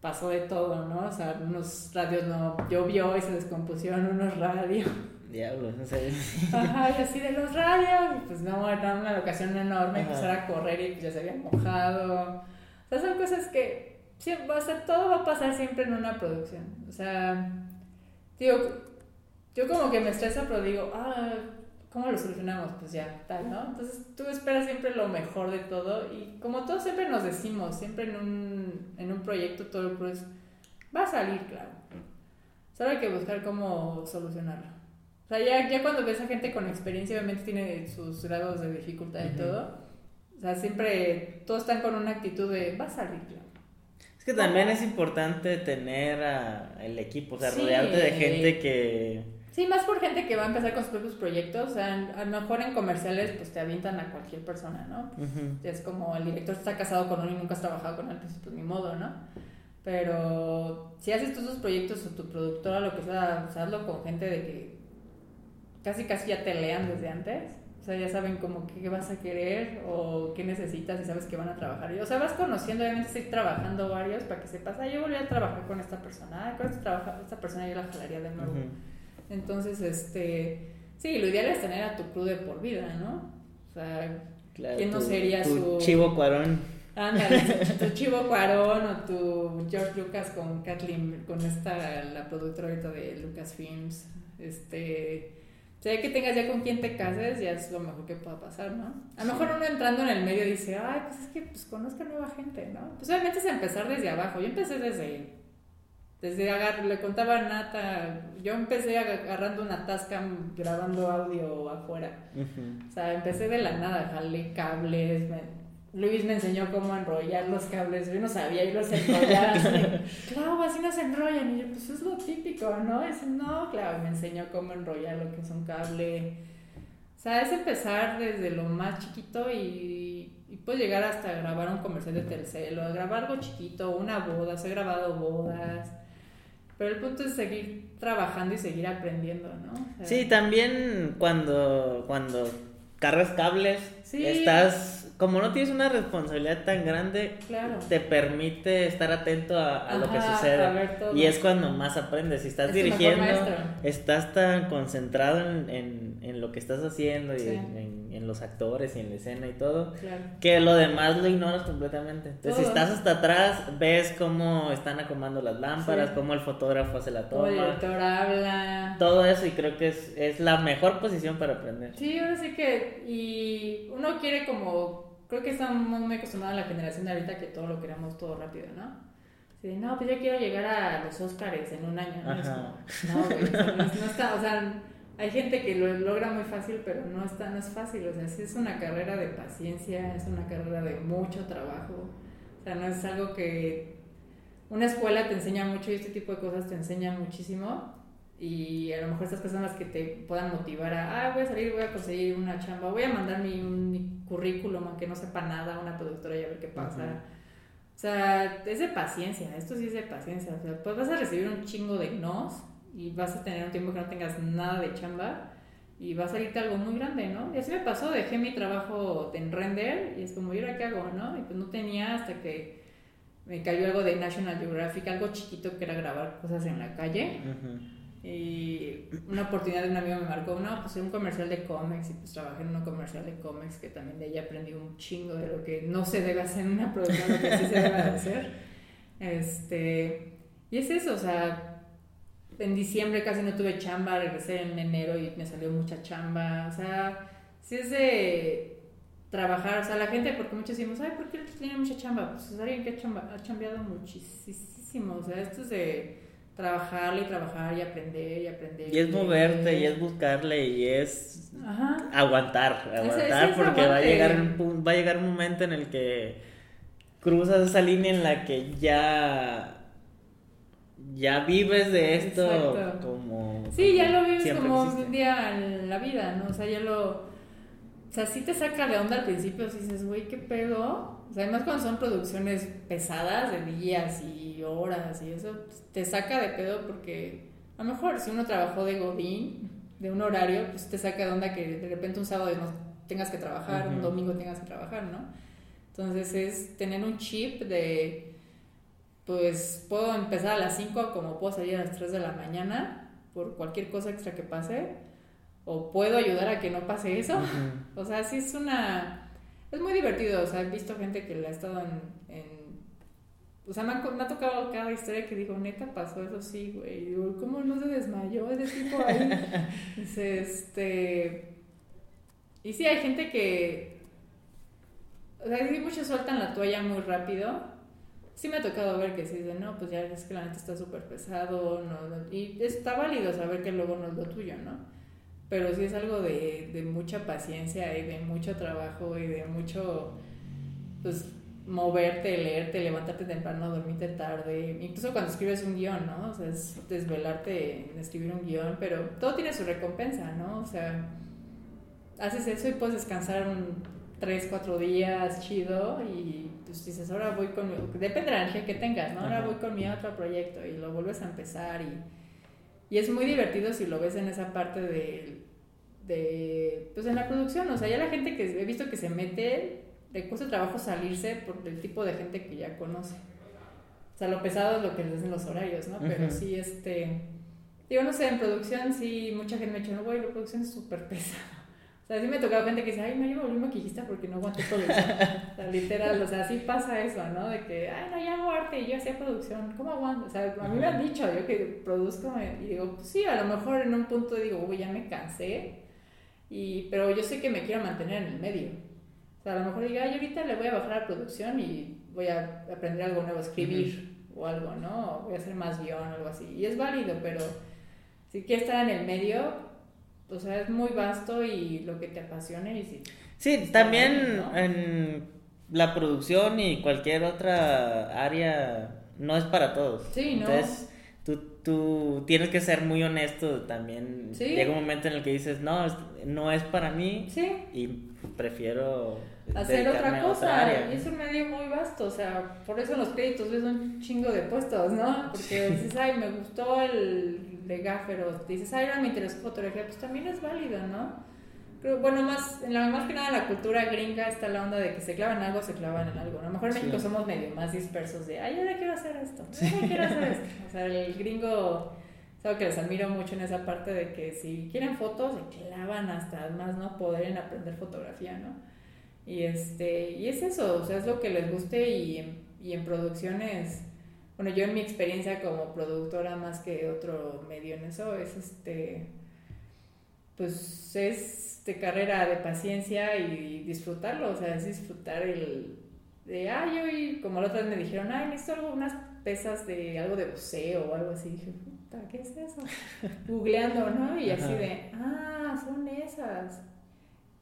pasó de todo, ¿no? O sea, unos radios no llovió y se descompusieron unos radios diablos, no sé. Ajá, y así de los radios, pues no, era una locación enorme, empezar a correr y ya se había mojado. O sea, son cosas que siempre, o sea, todo va a pasar siempre en una producción. O sea, digo, yo como que me estreso, pero digo, ah, ¿cómo lo solucionamos? Pues ya, tal, ¿no? Entonces tú esperas siempre lo mejor de todo y como todos siempre nos decimos, siempre en un, en un proyecto todo el proceso va a salir, claro. Solo hay que buscar cómo solucionarlo. O sea, ya, ya cuando ves a gente con experiencia, obviamente tiene sus grados de dificultad y todo. O sea, siempre todos están con una actitud de, va a salir Es que también es importante tener a el equipo, o sea, rodearte de gente que... Sí, más por gente que va a empezar con sus propios proyectos. O sea, a lo mejor en comerciales pues te avientan a cualquier persona, ¿no? Es como el director está casado con uno y nunca has trabajado con él, pues, pues ni modo, ¿no? Pero si haces tú tus proyectos o tu productora, lo que sea, o hazlo con gente de que casi casi ya te lean desde antes. O sea, ya saben como qué vas a querer o qué necesitas y sabes que van a trabajar. O sea, vas conociendo, obviamente estoy trabajando varios para que sepas, ah, yo volví a trabajar con esta persona, ah, con esta, esta persona yo la jalaría de nuevo. Entonces, este, sí, lo ideal es tener a tu crew de por vida, ¿no? O sea, ¿quién no sería su... Chivo Cuarón. Ándale, tu Chivo Cuarón o tu George Lucas con Kathleen, con esta, la productora de Lucasfilms, este... Sea, que tengas ya con quien te cases, ya es lo mejor que pueda pasar, ¿no? A lo mejor uno entrando en el medio dice, ay, pues es que pues conozca nueva gente, ¿no? Pues obviamente es empezar desde abajo. Yo empecé desde desde agar, le contaba a Nata, yo empecé agarrando una tasca grabando audio afuera. O sea, empecé de la nada, jalé cables, Luis me enseñó cómo enrollar los cables, yo no sabía, yo los enrollaba claro, así no se enrollan, y yo, pues es lo típico, ¿no? Es, no, claro, me enseñó cómo enrollar lo que es un cable. O sea, es empezar desde lo más chiquito y, y puedes llegar hasta grabar un comercial de Telcel o grabar algo chiquito, una boda, he grabado bodas pero el punto es seguir trabajando y seguir aprendiendo, ¿no? sí, también cuando, cuando cargas cables, estás como no tienes una responsabilidad tan grande, te permite estar atento a, lo que sucede. Y es cuando más aprendes. Si estás dirigiendo, estás tan concentrado en, en, lo que estás haciendo y en, en, los actores y en la escena y todo, que lo demás lo ignoras completamente. Entonces, si estás hasta atrás, ves cómo están acomodando las lámparas, cómo el fotógrafo hace la toma. el director habla. Todo eso, y creo que es, es la mejor posición para aprender. Sí, ahora sí que. Y uno quiere como creo que estamos muy acostumbrados a la generación de ahorita que todo lo queremos todo rápido, ¿no? Sí, no, pues yo quiero llegar a los Oscars en un año, ¿no? no, no, está, o sea, hay gente que lo logra muy fácil, pero no está, no es fácil, o sea, sí es una carrera de paciencia, es una carrera de mucho trabajo, o sea, no es algo que una escuela te enseña mucho y este tipo de cosas te enseñan muchísimo, y a lo mejor estas personas que te puedan motivar a, ah, voy a salir, voy a conseguir una chamba, voy a mandar mi, mi currículum aunque no sepa nada a una productora y a ver qué pasa. O sea, es de paciencia, esto sí es de paciencia. O sea, pues vas a recibir un chingo de nos y vas a tener un tiempo que no tengas nada de chamba y va a salirte algo muy grande, ¿no? Y así me pasó, dejé mi trabajo en render y es como, ¿y ahora qué hago, no? Y pues no tenía hasta que me cayó algo de National Geographic, algo chiquito que era grabar cosas en la calle. Y una oportunidad de un amigo me marcó, no, pues un comercial de cómics y pues trabajé en un comercial de cómics que también de ahí aprendí un chingo de lo que no se debe hacer en una producción, lo que sí se debe hacer. Este, y es eso, o sea, en diciembre casi no tuve chamba, regresé en enero y me salió mucha chamba, o sea, sí es de trabajar, o sea, la gente, porque muchos decimos, ay, ¿por qué tiene mucha chamba? Pues es alguien que ha, chamba, ha chambeado muchísimo, o sea, esto es de trabajarle y trabajar y aprender y aprender. Y es moverte y es buscarle y es aguantar, aguantar porque va a llegar un, va a llegar un momento en el que cruzas esa línea en la que ya ya vives de esto como Sí, ya lo vives como un día en la vida, ¿no? O sea, ya lo sea, sí te saca de onda al principio, si dices, güey, qué pedo. O sea, además cuando son producciones pesadas de días y horas y eso, pues, te saca de pedo porque a lo mejor si uno trabajó de godín, de un horario, pues te saca de onda que de repente un sábado no tengas que trabajar, un domingo tengas que trabajar, ¿no? Entonces es tener un chip de, pues puedo empezar a las 5 como puedo salir a las 3 de la mañana por cualquier cosa extra que pase o puedo ayudar a que no pase eso. O sea, sí es una... Es muy divertido, o sea, he visto gente que le ha estado en... o sea, me ha, tocado cada historia que digo, neta, pasó eso, sí, güey. Y digo, ¿cómo no se desmayó ese tipo ahí? Dice, este... Y sí, hay gente que... O sea, sí, muchos sueltan la toalla muy rápido. Sí me ha tocado ver que sí dicen, no, pues ya es que la neta está súper pesado, no, y está válido saber que luego no es lo tuyo, ¿no? Pero sí es algo de, de mucha paciencia y de mucho trabajo y de mucho, pues, moverte, leerte, levantarte temprano, dormirte tarde, incluso cuando escribes un guion, ¿no? O sea, es desvelarte en escribir un guion, pero todo tiene su recompensa, ¿no? O sea, haces eso y puedes descansar un 3, 4 días chido y pues dices, ahora voy con mi... Depende de la energía que tengas, ¿no? Ahora voy con mi otro proyecto y lo vuelves a empezar y, y es muy divertido si lo ves en esa parte de, de... Pues en la producción, o sea, ya la gente que he visto que se mete le cuesta trabajo salirse por el tipo de gente que ya conoce. O sea, lo pesado es lo que les dicen los horarios, ¿no? Pero sí, este... Digo, no sé, en producción sí, mucha gente me ha dicho, no, güey, la producción es súper pesada. O sea, sí me ha tocado gente que dice, ay, no, yo me volví maquillista porque no aguanté producción. o sea, literal, o sea, sí pasa eso, ¿no? De que, ay, no, ya hago arte y yo hacía producción, ¿cómo aguanto? O sea, a mí me han dicho, yo que produzco, y digo, pues sí, a lo mejor en un punto digo, uy, ya me cansé, y, pero yo sé que me quiero mantener en el medio a lo mejor diga, ay, ahorita le voy a bajar la producción y voy a aprender algo nuevo, escribir o algo, ¿no? voy a hacer más guion o algo así. Y es válido, pero si quieres estar en el medio, o sea, es muy vasto y lo que te apasione y si... Sí, también en la producción y cualquier otra área no es para todos. Sí, ¿no? Entonces, tú, tú tienes que ser muy honesto también. Llega un momento en el que dices, no, no es para mí. Sí. Y prefiero hacer otra cosa. y es un medio muy vasto, o sea, por eso los créditos ves un chingo de puestos, ¿no? Porque dices, ay, me gustó el de Gaffer, dices, ay, ahora me interesó fotografía, pues también es válido, ¿no? Creo, bueno, más, en la, más que nada la cultura gringa está la onda de que se clavan algo, se clavan en algo. A lo mejor en México somos medio más dispersos de, ay, ahora quiero hacer esto, ahora quiero hacer esto. O sea, el gringo que les admiro mucho en esa parte de que si quieren fotos, se clavan hasta más no poder en aprender fotografía, ¿no? Y, este, y es eso, o sea, es lo que les guste y en, y en producciones, bueno, yo en mi experiencia como productora más que otro medio en eso, es este, pues es de carrera de paciencia y disfrutarlo, o sea, es disfrutar el, de, ay, hoy, como la otra vez me dijeron, ay, necesito algo, unas pesas de algo de buceo o algo así, dije, puta, ¿qué es eso? Googleando, ¿no? Y así de, ah, son esas.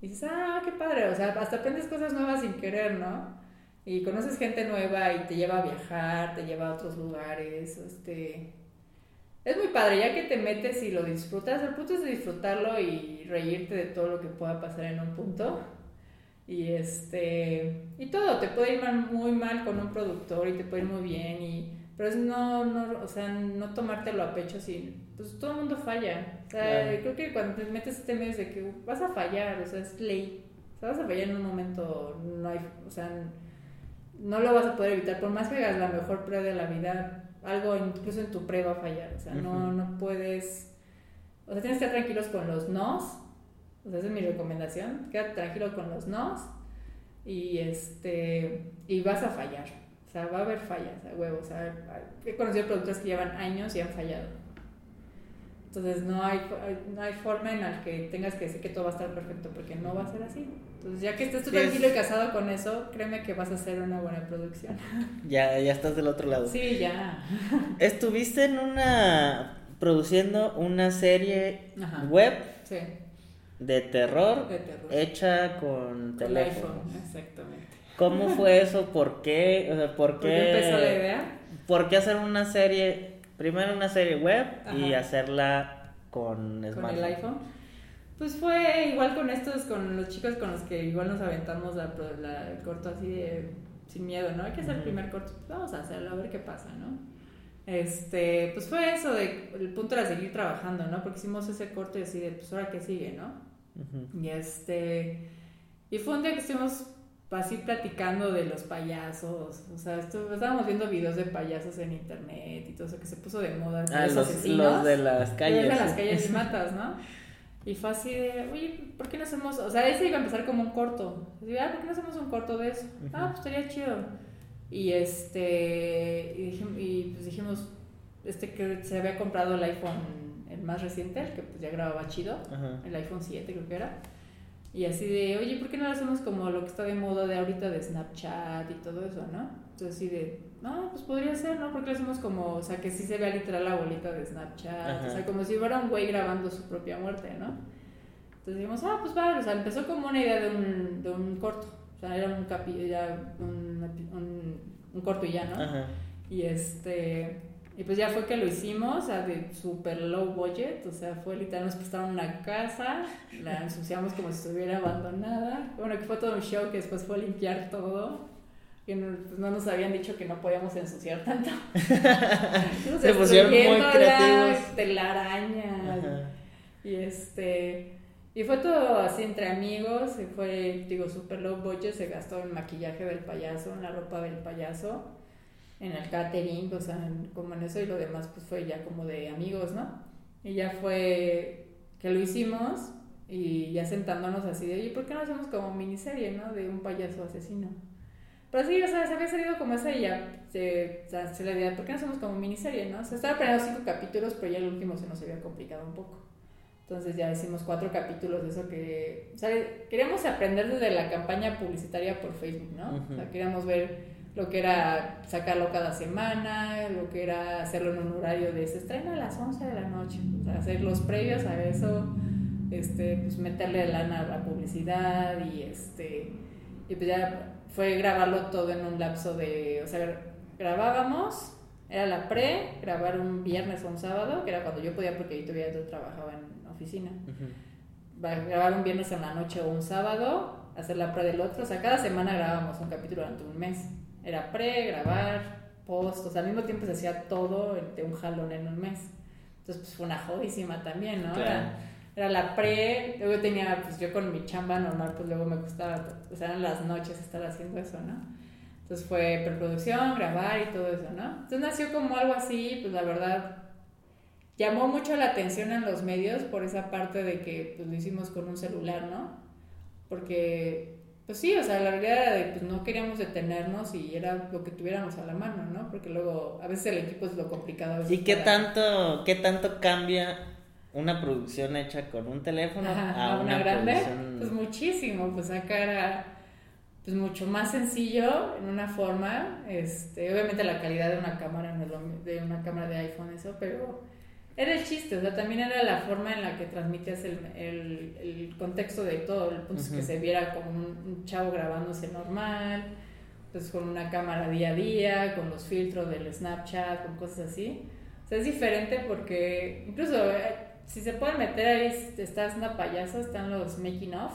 Y dices, ah, qué padre, o sea, hasta aprendes cosas nuevas sin querer, ¿no? Y conoces gente nueva y te lleva a viajar, te lleva a otros lugares, este... Es muy padre, ya que te metes y lo disfrutas, el punto es disfrutarlo y reírte de todo lo que pueda pasar en un punto. Y este... Y todo, te puede ir muy mal con un productor y te puede ir muy bien y pero es no, no, o sea, no tomártelo a pecho así. Pues todo el mundo falla. O sea, creo que cuando te metes este medio de que vas a fallar, o sea, es ley. O sea, vas a fallar en un momento, no hay, o sea, no lo vas a poder evitar. Por más que hagas la mejor prueba de la vida, algo incluso en tu prueba va a fallar. O sea, no, no puedes. O sea, tienes que estar tranquilos con los nos. O sea, esa es mi recomendación. Quédate tranquilo con los nos. Y este. Y vas a fallar sea, va a haber fallas, a huevo. O sea, he conocido productores que llevan años y han fallado. Entonces no hay, no hay forma en la que tengas que decir que todo va a estar perfecto, porque no va a ser así. Entonces ya que estés tú tranquilo y casado con eso, créeme que vas a hacer una buena producción. Ya, ya estás del otro lado. Sí, ya. Estuviste en una, produciendo una serie web de terror, hecha con teléfono. exactamente. ¿Cómo fue eso? ¿Por qué? O sea, ¿por qué? empezó la idea? ¿Por qué hacer una serie, primero una serie web y hacerla con smartphone? ¿Con el iPhone? Pues fue igual con estos, con los chicos con los que igual nos aventamos la, el corto así de sin miedo, ¿no? Hay que hacer el primer corto, pues vamos a hacerlo, a ver qué pasa, ¿no? Este, pues fue eso, de, el punto era seguir trabajando, ¿no? Porque hicimos ese corto y así de, pues ahora qué sigue, ¿no? Y este, y fue un día que estuvimos así platicando de los payasos, o sea, estábamos viendo videos de payasos en internet y todo eso que se puso de moda. Ah, los, los, de las calles. Los de las calles y matas, ¿no? Y fue así de, oye, ¿por qué no hacemos? O sea, ese iba a empezar como un corto. Y ah, ¿por qué no hacemos un corto de eso? Ah, pues estaría chido. Y este, y, dijimos, y pues dijimos, este que se había comprado el iPhone, el más reciente, el que pues ya grababa chido, el iPhone 7 creo que era. Y así de, oye, ¿por qué no lo hacemos como lo que está de moda de ahorita de Snapchat y todo eso, no? Entonces así de, no, pues podría ser, ¿no? Porque lo hacemos como, o sea, que sí se vea literal la bolita de Snapchat, o sea, como si fuera un güey grabando su propia muerte, ¿no? Entonces dijimos, ah, pues vale, o sea, empezó como una idea de un, de un corto, o sea, era un capi, era un, corto y ya, ¿no? Ajá. Y este, y pues ya fue que lo hicimos, o sea, de super low budget, o sea, fue literal, nos prestaron una casa, la ensuciamos como si estuviera abandonada, bueno, que fue todo un show que después fue limpiar todo, que no, pues no nos habían dicho que no podíamos ensuciar tanto. Se pusieron muy creativos. Telaraña. Y este, y fue todo así entre amigos, y fue, digo, super low budget, se gastó en maquillaje del payaso, en la ropa del payaso en el catering, o sea, como en eso y lo demás pues fue ya como de amigos, ¿no? Y ya fue que lo hicimos y ya sentándonos así de, oye, ¿por qué no hacemos como miniserie, ¿no? De un payaso asesino. Pero sí, o sea, se había salido como esa y ya se, se, la idea, ¿por qué no hacemos como miniserie, no? O sea, estaba planeando cinco capítulos, pero ya el último se nos había complicado un poco. Entonces ya hicimos cuatro capítulos de eso que, o sea, queríamos aprender desde la campaña publicitaria por Facebook, ¿no? O sea, queríamos ver lo que era sacarlo cada semana, lo que era hacerlo en un horario de se estrena a las 11 de la noche, o sea, hacer los previos a eso, este, pues meterle lana a la publicidad y este, y pues ya fue grabarlo todo en un lapso de, o sea, grabábamos, era la pre, grabar un viernes o un sábado, que era cuando yo podía porque yo todavía yo trabajaba en oficina, grabar un viernes en la noche o un sábado, hacer la pre del otro, o sea, cada semana grabábamos un capítulo durante un mes. Era pre, grabar, post, o sea, al mismo tiempo se hacía todo de un jalón en un mes. Entonces, pues fue una jodísima también, ¿no? Era, la pre, luego tenía, pues yo con mi chamba normal, pues luego me gustaba, o sea, eran las noches estar haciendo eso, ¿no? Entonces fue preproducción, grabar y todo eso, ¿no? Entonces nació como algo así, pues la verdad, llamó mucho la atención en los medios por esa parte de que pues lo hicimos con un celular, ¿no? Porque pues sí, o sea, la realidad era de, pues no queríamos detenernos y era lo que tuviéramos a la mano, ¿no? Porque luego, a veces el equipo es lo complicado. ¿Y qué tanto, qué tanto cambia una producción hecha con un teléfono a, una, grande? Pues muchísimo, pues acá era pues mucho más sencillo en una forma, este, obviamente la calidad de una cámara no es de una cámara de iPhone eso, pero era el chiste, o sea, también era la forma en la que transmitías el, el, el contexto de todo. El punto es que se viera como un, chavo grabándose normal, pues con una cámara día a día, con los filtros del Snapchat, con cosas así. O sea, es diferente porque incluso eh, si se pueden meter ahí, estás una payasa, están los making of.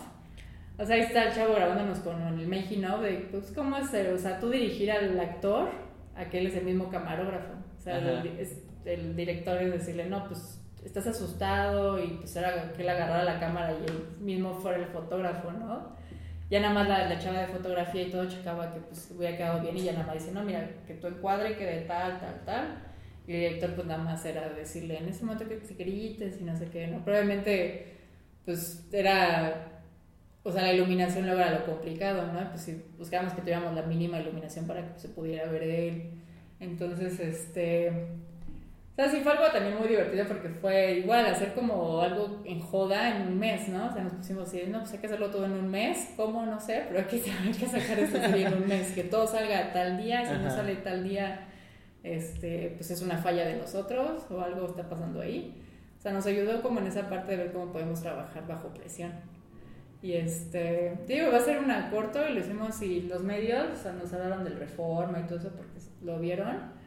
O sea, ahí está el chavo grabándonos con el making of de, pues, ¿cómo hacer? O sea, tú dirigir al actor a que él es el mismo camarógrafo. O sea, es, el director y decirle, no, pues estás asustado y pues era que él agarrara la cámara y él mismo fuera el fotógrafo, ¿no? Ya nada más la, la chava de fotografía y todo checaba que pues hubiera quedado bien y ya nada más dice, no, mira, que tu encuadre quede tal, tal, tal. Y el director pues nada más era decirle en ese momento que se grites y no sé qué, ¿no? Probablemente pues era o sea, la iluminación luego era lo complicado, ¿no? Pues si buscábamos que tuviéramos la mínima iluminación para que se pudiera ver él. Entonces, este, o sea, sí fue algo también muy divertido porque fue igual hacer como algo en joda en un mes, ¿no? O sea, nos pusimos así, no, pues hay que hacerlo todo en un mes, ¿cómo? No sé, pero hay que, hay que sacar esto serie en un mes, que todo salga tal día, si no sale tal día, este, pues es una falla de nosotros o algo está pasando ahí. O sea, nos ayudó como en esa parte de ver cómo podemos trabajar bajo presión. Y este, digo, va a ser una corto y lo hicimos y los medios, o sea, nos hablaron del reforma y todo eso porque lo vieron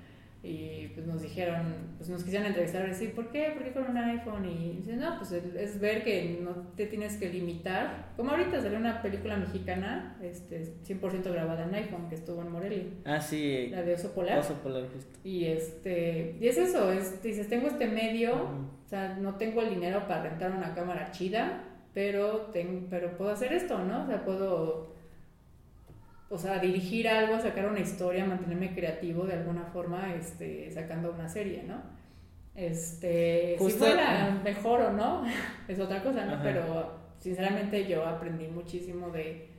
y pues nos dijeron, pues nos quisieron entrevistar y decir, ¿por qué? ¿Por qué con un iPhone? Y dicen, no, pues es ver que no te tienes que limitar. Como ahorita salió una película mexicana, este, 100% grabada en iPhone, que estuvo en Morelia. Ah, sí. La de Oso Polar. Oso Polar, justo. Y, este, y es eso, es, dices, tengo este medio, o sea, no tengo el dinero para rentar una cámara chida, pero, tengo, pero puedo hacer esto, ¿no? O sea, puedo o sea, dirigir algo, sacar una historia, mantenerme creativo de alguna forma, este, sacando una serie, ¿no? Este, si fuera mejor o no, es otra cosa, ¿no? Pero sinceramente yo aprendí muchísimo de,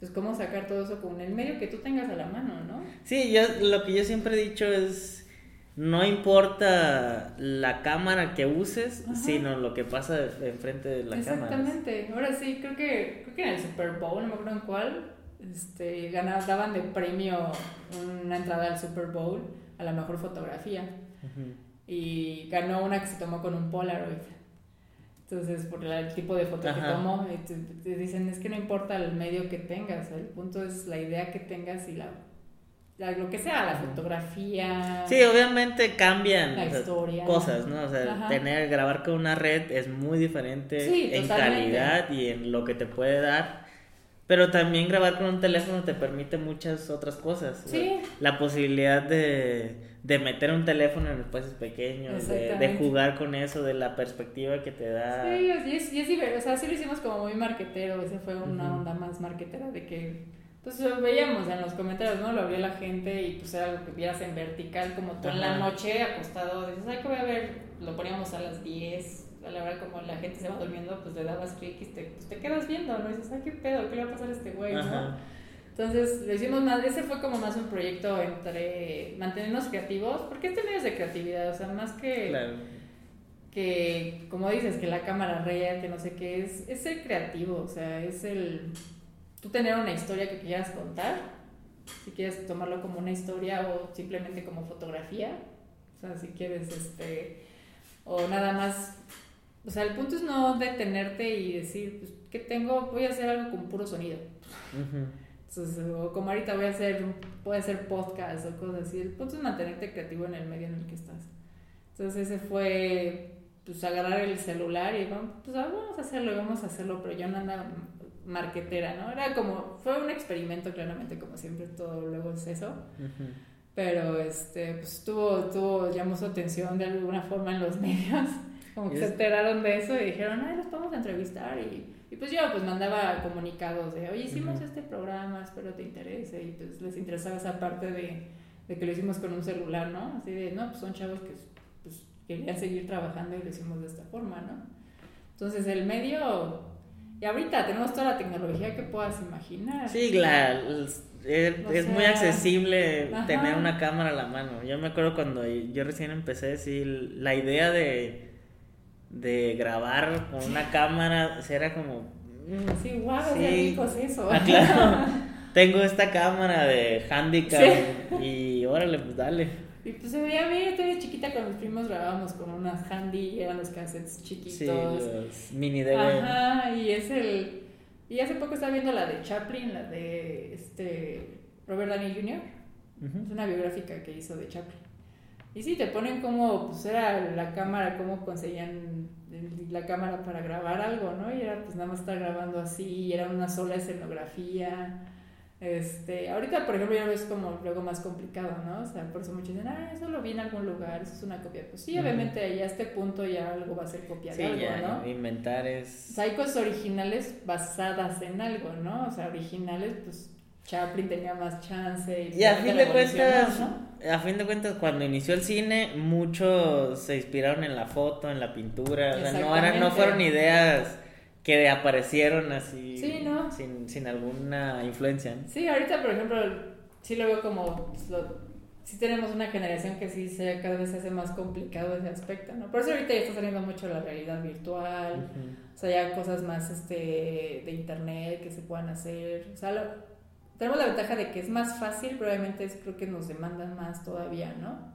pues, cómo sacar todo eso con el medio que tú tengas a la mano, ¿no? Sí, yo, lo que yo siempre he dicho es, no importa la cámara que uses, sino lo que pasa enfrente de la cámara. Exactamente. Ahora sí, creo que, creo que en el Super Bowl, no me acuerdo en cuál, este, ganaban, daban de premio una entrada al Super Bowl a la mejor fotografía. Y ganó una que se tomó con un Polaroid. Entonces, por el tipo de foto que tomó, te, dicen, es que no importa el medio que tengas, el punto es la idea que tengas y la lo que sea, la fotografía. Sí, obviamente cambian la historia. cosas, ¿no? O sea, tener, grabar con una red es muy diferente en calidad y en lo que te puede dar. Pero también grabar con un teléfono te permite muchas otras cosas. Sí. la posibilidad de, de, meter un teléfono en espacios pequeños, de, de, jugar con eso, de la perspectiva que te da. Sí, y es, y es divertido. O sea, sí lo hicimos como muy marquetero. Ese fue una onda más marquetera de que pues lo veíamos en los comentarios, ¿no? Lo vio la gente y pues era algo que vieras en vertical, como tú en la noche acostado, dices, ay, que voy a ver, lo poníamos a las 10, a la hora como la gente se va durmiendo, pues le dabas clic y te, pues, te quedas viendo, ¿no? Y dices, ay, qué pedo, ¿qué le va a pasar a este güey, no? Entonces, lo hicimos más, ese fue como más un proyecto entre mantenernos creativos, porque este medio es de creatividad, o sea, más que... Que, como dices, que la cámara real, que no sé qué, es, es el creativo, o sea, es el tú tener una historia que quieras contar, si quieres tomarlo como una historia o simplemente como fotografía, o sea, si quieres, este, o nada más, o sea, el punto es no detenerte y decir, pues, ¿qué tengo? Voy a hacer algo con puro sonido. Entonces, o como ahorita voy a hacer, a hacer podcast o cosas así, el punto es mantenerte creativo en el medio en el que estás. Entonces, ese fue, pues, agarrar el celular y vamos, pues, ah, vamos a hacerlo, vamos a hacerlo, pero yo no andaba marquetera, ¿no? Era como, fue un experimento claramente, como siempre todo luego es eso. Pero este, pues tuvo, tuvo, llamó su atención de alguna forma en los medios, como que se enteraron de eso y dijeron, ay, los podemos entrevistar y, y pues yo pues mandaba comunicados de, oye, hicimos este programa, espero te interese y pues les interesaba esa parte de, de, que lo hicimos con un celular, ¿no? Así de, no, pues son chavos que pues, querían seguir trabajando y lo hicimos de esta forma, ¿no? Entonces el medio y ahorita tenemos toda la tecnología que puedas imaginar. Sí, la, es, muy accesible tener una cámara a la mano. Yo me acuerdo cuando yo recién empecé, decir la idea de, de grabar con una cámara era como... Mm, sí, wow, sí. eso. Ah, claro. Tengo esta cámara de handicap y órale, pues dale. Y pues se veía bien, todavía chiquita con mis primos grabábamos con unas handy eran los cassettes chiquitos. Sí, los mini DVD. Ajá, y es el... Y hace poco estaba viendo la de Chaplin, la de este Robert Downey Jr. Es una biográfica que hizo de Chaplin. Y sí, te ponen como, pues era la cámara, cómo conseguían la cámara para grabar algo, ¿no? Y era pues nada más estar grabando así, y era una sola escenografía este, ahorita, por ejemplo, ya ves como luego más complicado, ¿no? O sea, por eso muchos dicen, ah, eso lo vi en algún lugar, eso es una copia. Pues sí, obviamente ya a este punto ya algo va a ser copia de algo, ¿no? Inventar es. O sea, hay cosas originales basadas en algo, ¿no? O sea, originales, pues Chaplin tenía más chance. Y, a fin de cuentas, a fin de cuentas, cuando inició el cine, muchos se inspiraron en la foto, en la pintura. O sea, no, eran, no fueron ideas que aparecieron así sin, sin, alguna influencia. Sí, ahorita por ejemplo, sí lo veo como, pues, sí tenemos una generación que sí se, cada vez se hace más complicado ese aspecto, ¿no? Por eso ahorita ya está saliendo mucho la realidad virtual, o sea, ya cosas más este, de internet que se puedan hacer, o sea, tenemos la ventaja de que es más fácil, probablemente es, creo que nos demandan más todavía, ¿no?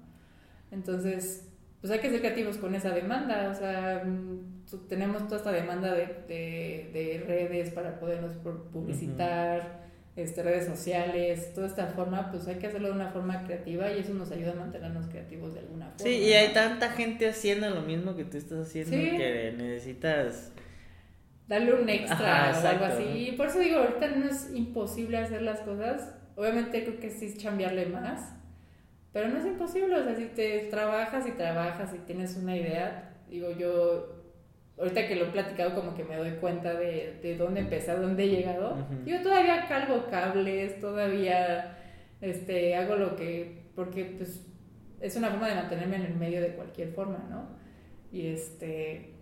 Entonces, pues hay que ser creativos con esa demanda, o sea, mm, tenemos toda esta demanda de, de, redes para podernos publicitar, este, redes sociales, toda esta forma, pues hay que hacerlo de una forma creativa y eso nos ayuda a mantenernos creativos de alguna forma. Sí, y hay tanta gente haciendo lo mismo que tú estás haciendo que necesitas darle un extra o algo así. Y por eso digo, ahorita no es imposible hacer las cosas. Obviamente creo que sí es cambiarle más pero no es imposible, o sea, si te trabajas y trabajas y tienes una idea, digo yo, ahorita que lo he platicado como que me doy cuenta de, de dónde empezar, dónde he llegado. Yo todavía calvo cables, todavía este, hago lo que, porque pues es una forma de mantenerme en el medio de cualquier forma, ¿no? Y este,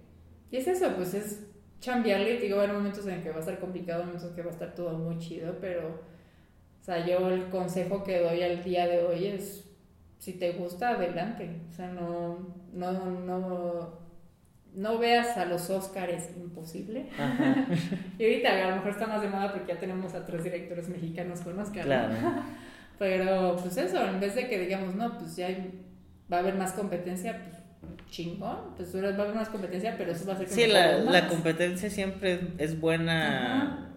y es eso, pues es chambearle, digo, haber momentos en que va a estar complicado, momentos en que va a estar todo muy chido, pero, o sea, yo el consejo que doy al día de hoy es si te gusta, adelante. O sea, no, no, no, no veas a los Óscares imposible. y ahorita a lo mejor está más de moda porque ya tenemos a tres directores mexicanos con Óscar. Claro. Pero pues eso, en vez de que digamos, no, pues ya va a haber más competencia, pues chingón, pues va a haber más competencia, pero eso va a ser Sí, la, la competencia siempre es buena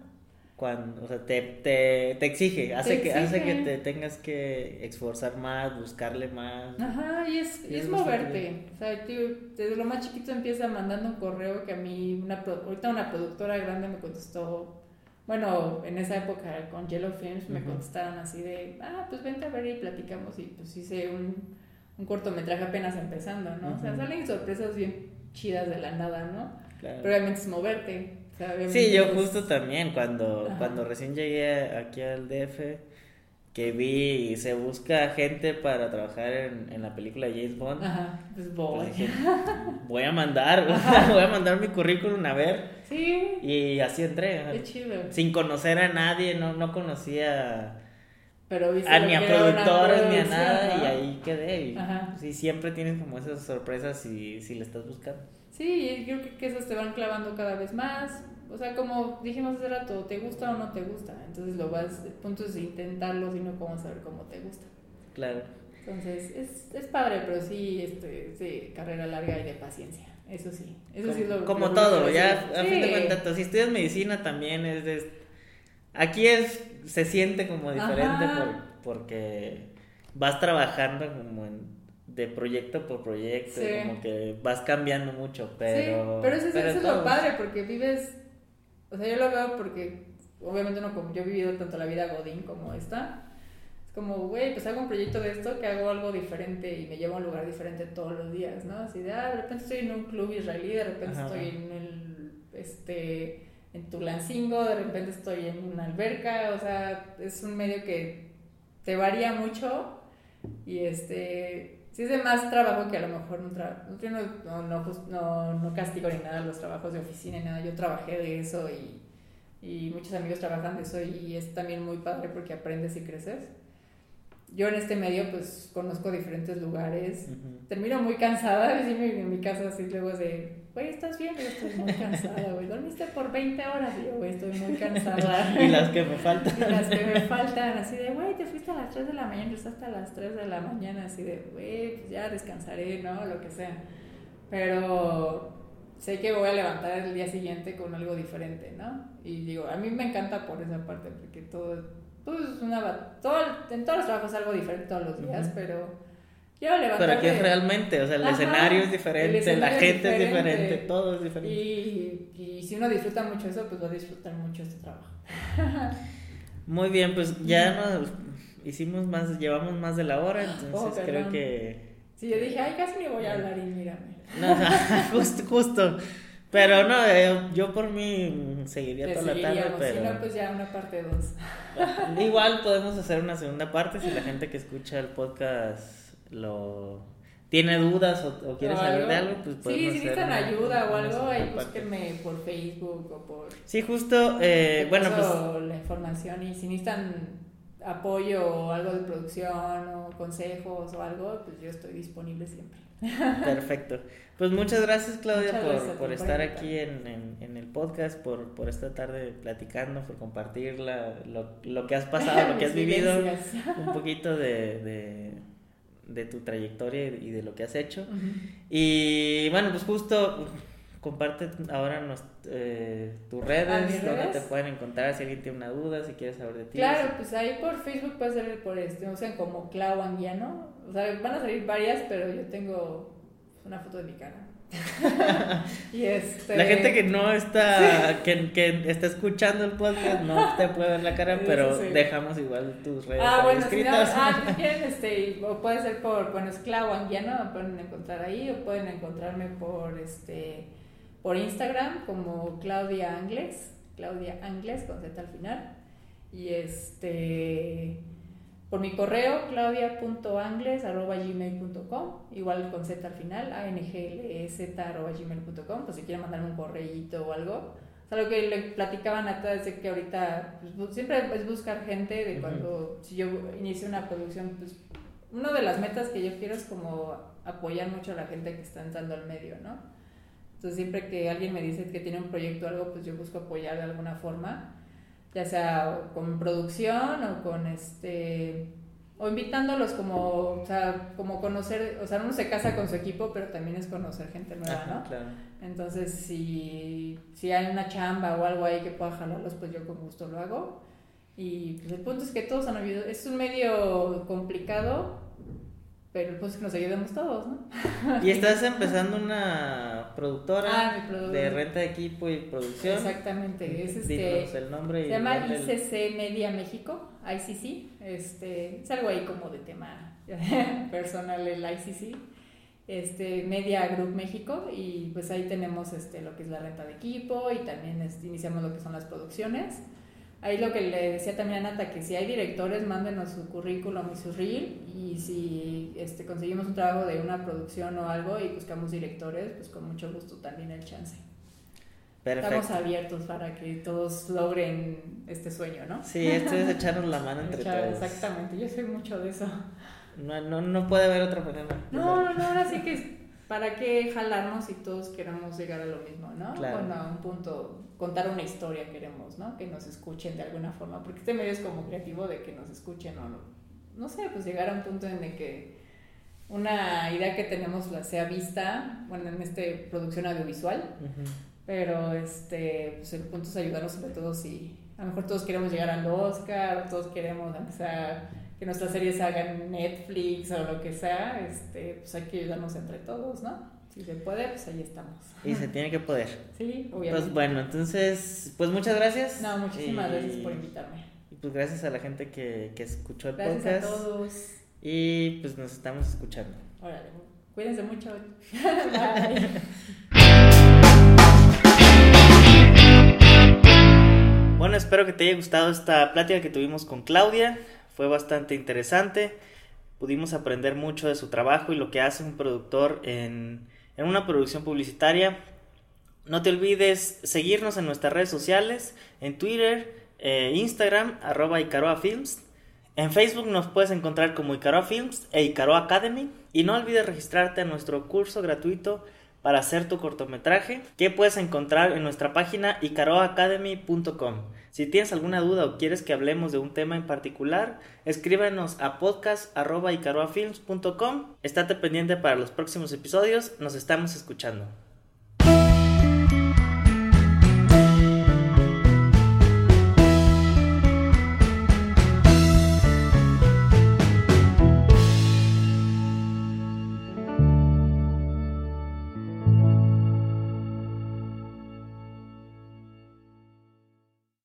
cuando, o sea, te, te, te exige, hace, Que, hace que te tengas que esforzar más, buscarle más. Ajá, y es, y es, moverte. O sea, tío, desde lo más chiquito empieza mandando un correo que a mí, una, ahorita una productora grande me contestó, bueno, en esa época con Yellow Films me contestaron así de, ah, pues vente a ver y platicamos y pues hice un, un cortometraje apenas empezando, ¿no? O sea, salen sorpresas bien chidas de la nada, ¿no? Claro. Pero obviamente es moverte sí, yo justo también, cuando, cuando recién llegué aquí al DF, que vi y se busca gente para trabajar en, la película James Bond. Ajá, pues voy. Voy a mandar, voy a mandar mi currículum a ver. Sí. Y así entré. Qué chido. Sin conocer a nadie, no, no conocía Pero a, ni a productores ni a nada y ahí quedé. Y, sí, siempre tienes como esas sorpresas si, si le estás buscando. Sí, yo creo que esas te van clavando cada vez más. O sea, como dijimos hace rato, ¿te gusta o no te gusta? Entonces lo vas, el punto es intentarlo, sino cómo saber cómo te gusta. Claro. Entonces, es, es padre, pero sí, este, sí, carrera larga y de paciencia. Eso sí, eso como, sí es lo Como todo, ya, a fin de cuentas, si estudias medicina también es de... Aquí es, se siente como diferente por, porque vas trabajando como en de proyecto por proyecto, como que vas cambiando mucho, pero... Sí, pero eso, es lo padre, porque vives, o sea, yo lo veo porque obviamente no como yo he vivido tanto la vida Godín como esta, es como, güey, pues hago un proyecto de esto que hago algo diferente y me llevo a un lugar diferente todos los días, ¿no? Así de, ah, de repente estoy en un club israelí, de repente estoy en el, este, en Tulancingo, de repente estoy en una alberca, o sea, es un medio que te varía mucho y este sí es de más trabajo que a lo mejor no, no, no, no, no, castigo ni nada los trabajos de oficina ni nada. Yo trabajé de eso y, y muchos amigos trabajan de eso y es también muy padre porque aprendes y creces. Yo en este medio pues conozco diferentes lugares. Termino muy cansada, en mi casa así luego de güey, ¿estás bien? Yo estoy muy cansada, güey. Dormiste por 20 horas. Y yo, güey, estoy muy cansada. y las que me faltan. Y las que me faltan, así de, güey, te fuiste a las 3 de la mañana, estás hasta las 3 de la mañana, así de, güey, pues ya descansaré, ¿no? Lo que sea. Pero sé que voy a levantar el día siguiente con algo diferente, ¿no? Y digo, a mí me encanta por esa parte, porque todo, todo es una... Todo, en todos los trabajos algo diferente todos los días, pero pero aquí es realmente, o sea, el escenario es diferente, la gente es diferente. todo es diferente. Y, y, si uno disfruta mucho eso, pues va a disfrutar mucho este trabajo. Muy bien, pues ya nos hicimos más, llevamos más de la hora, entonces oh, creo que... Sí, yo dije, ay, casi me voy a hablar y mírame. No, justo, justo. Pero no, eh, yo por mí seguiría toda la tarde, pero... Si no, pues ya una parte dos. Igual podemos hacer una segunda parte si la gente que escucha el podcast lo tiene dudas o, quiere saber de algo, pues Sí, si necesitan ayuda o algo, ahí búsquenme por Facebook o por... Sí, justo, eh, bueno, pues... la información y si necesitan apoyo o algo de producción o consejos o algo, pues yo estoy disponible siempre. Perfecto. Pues muchas gracias Claudia por, por, estar aquí en, en, el podcast, por, por esta tarde platicando, por compartir la, lo, lo que has pasado, lo que has vivido, un poquito de de tu trayectoria y de lo que has hecho. Y bueno, pues justo comparte ahora eh, tus redes, donde te pueden encontrar si alguien tiene una duda, si quieres saber de ti. Claro, pues ahí por Facebook puede ser por este, o sea, como Clau Anguiano. O sea, van a salir varias, pero yo tengo una foto de mi cara. y este... La gente que no está, que, que, está escuchando el podcast no te puede ver la cara, pero dejamos igual tus redes ah, bueno, escritas. Si no, ah, quieren, este, o puede ser por, bueno, es Clau Anguiano, me pueden encontrar ahí, o pueden encontrarme por, este, por Instagram como Claudia Angles, Claudia Angles con Z al final. Y este por mi correo claudia.angles.gmail.com igual con Z al final, anglez.gmail.com, pues si quieren mandarme un correíto o algo. O sea, lo que le platicaban a todas de que ahorita pues, siempre es buscar gente de cuando, si yo inicio una producción, pues una de las metas que yo quiero es como apoyar mucho a la gente que está entrando al medio, ¿no? Entonces siempre que alguien me dice que tiene un proyecto o algo, pues yo busco apoyar de alguna forma ya sea con producción o con este o invitándolos como, o sea, como conocer, o sea, uno se casa con su equipo, pero también es conocer gente nueva, ¿no? Claro. Entonces, si, si hay una chamba o algo ahí que pueda jalarlos, pues yo con gusto lo hago. Y pues el punto es que todos han habido, es un medio complicado, pero el punto es que nos ayudemos todos, ¿no? Y estás empezando una productora Ah, de renta de equipo y producción. Exactamente, es este... el nombre y Se llama el- ICC Media México, ICC, este, es algo ahí como de tema personal el ICC, este, Media Group México y pues ahí tenemos este, lo que es la renta de equipo y también este, iniciamos lo que son las producciones. Ahí lo que le decía también a Nata, que si hay directores, mándenos su currículum y su reel y si este, conseguimos un trabajo de una producción o algo y buscamos directores, pues con mucho gusto también el chance. Perfecto. Estamos abiertos para que todos logren este sueño, ¿no? Sí, esto es echarnos la mano entre Echar- todos. Exactamente, yo soy mucho de eso. No, no, no puede haber otra manera. No, no, no, ahora sí que para qué jalarnos si todos queremos llegar a lo mismo, ¿no? Claro. Bueno, a un punto, contar una historia queremos, ¿no? Que nos escuchen de alguna forma, porque este medio es como creativo de que nos escuchen o no, no sé, pues llegar a un punto en el que una idea que tenemos la sea vista, bueno, en este producción audiovisual. Pero este, pues el punto es ayudarnos sobre todo si a lo mejor todos queremos llegar al Oscar, todos queremos sea que nuestras series hagan Netflix o lo que sea, este, pues hay que ayudarnos entre todos, ¿no? Si se puede, pues ahí estamos. Y se tiene que poder. Sí, obviamente. Pues bueno, entonces, pues muchas gracias. No, muchísimas Y- gracias por invitarme. Y pues gracias a la gente que, que escuchó el Gracias podcast. a todos. Y pues nos estamos escuchando. Órale, cuídense mucho. Bye. Bueno, espero que te haya gustado esta plática que tuvimos con Claudia. Fue bastante interesante. Pudimos aprender mucho de su trabajo y lo que hace un productor en, en una producción publicitaria. No te olvides seguirnos en nuestras redes sociales, en Twitter, eh, Instagram, arroba Icaroa Films. En Facebook nos puedes encontrar como Icaroa Films e Icaroa Academy. Y no olvides registrarte a nuestro curso gratuito para hacer tu cortometraje que puedes encontrar en nuestra página icaroaacademy.com. Si tienes alguna duda o quieres que hablemos de un tema en particular, escríbenos a podcast.icaroafilms.com. Estate pendiente para los próximos episodios, nos estamos escuchando.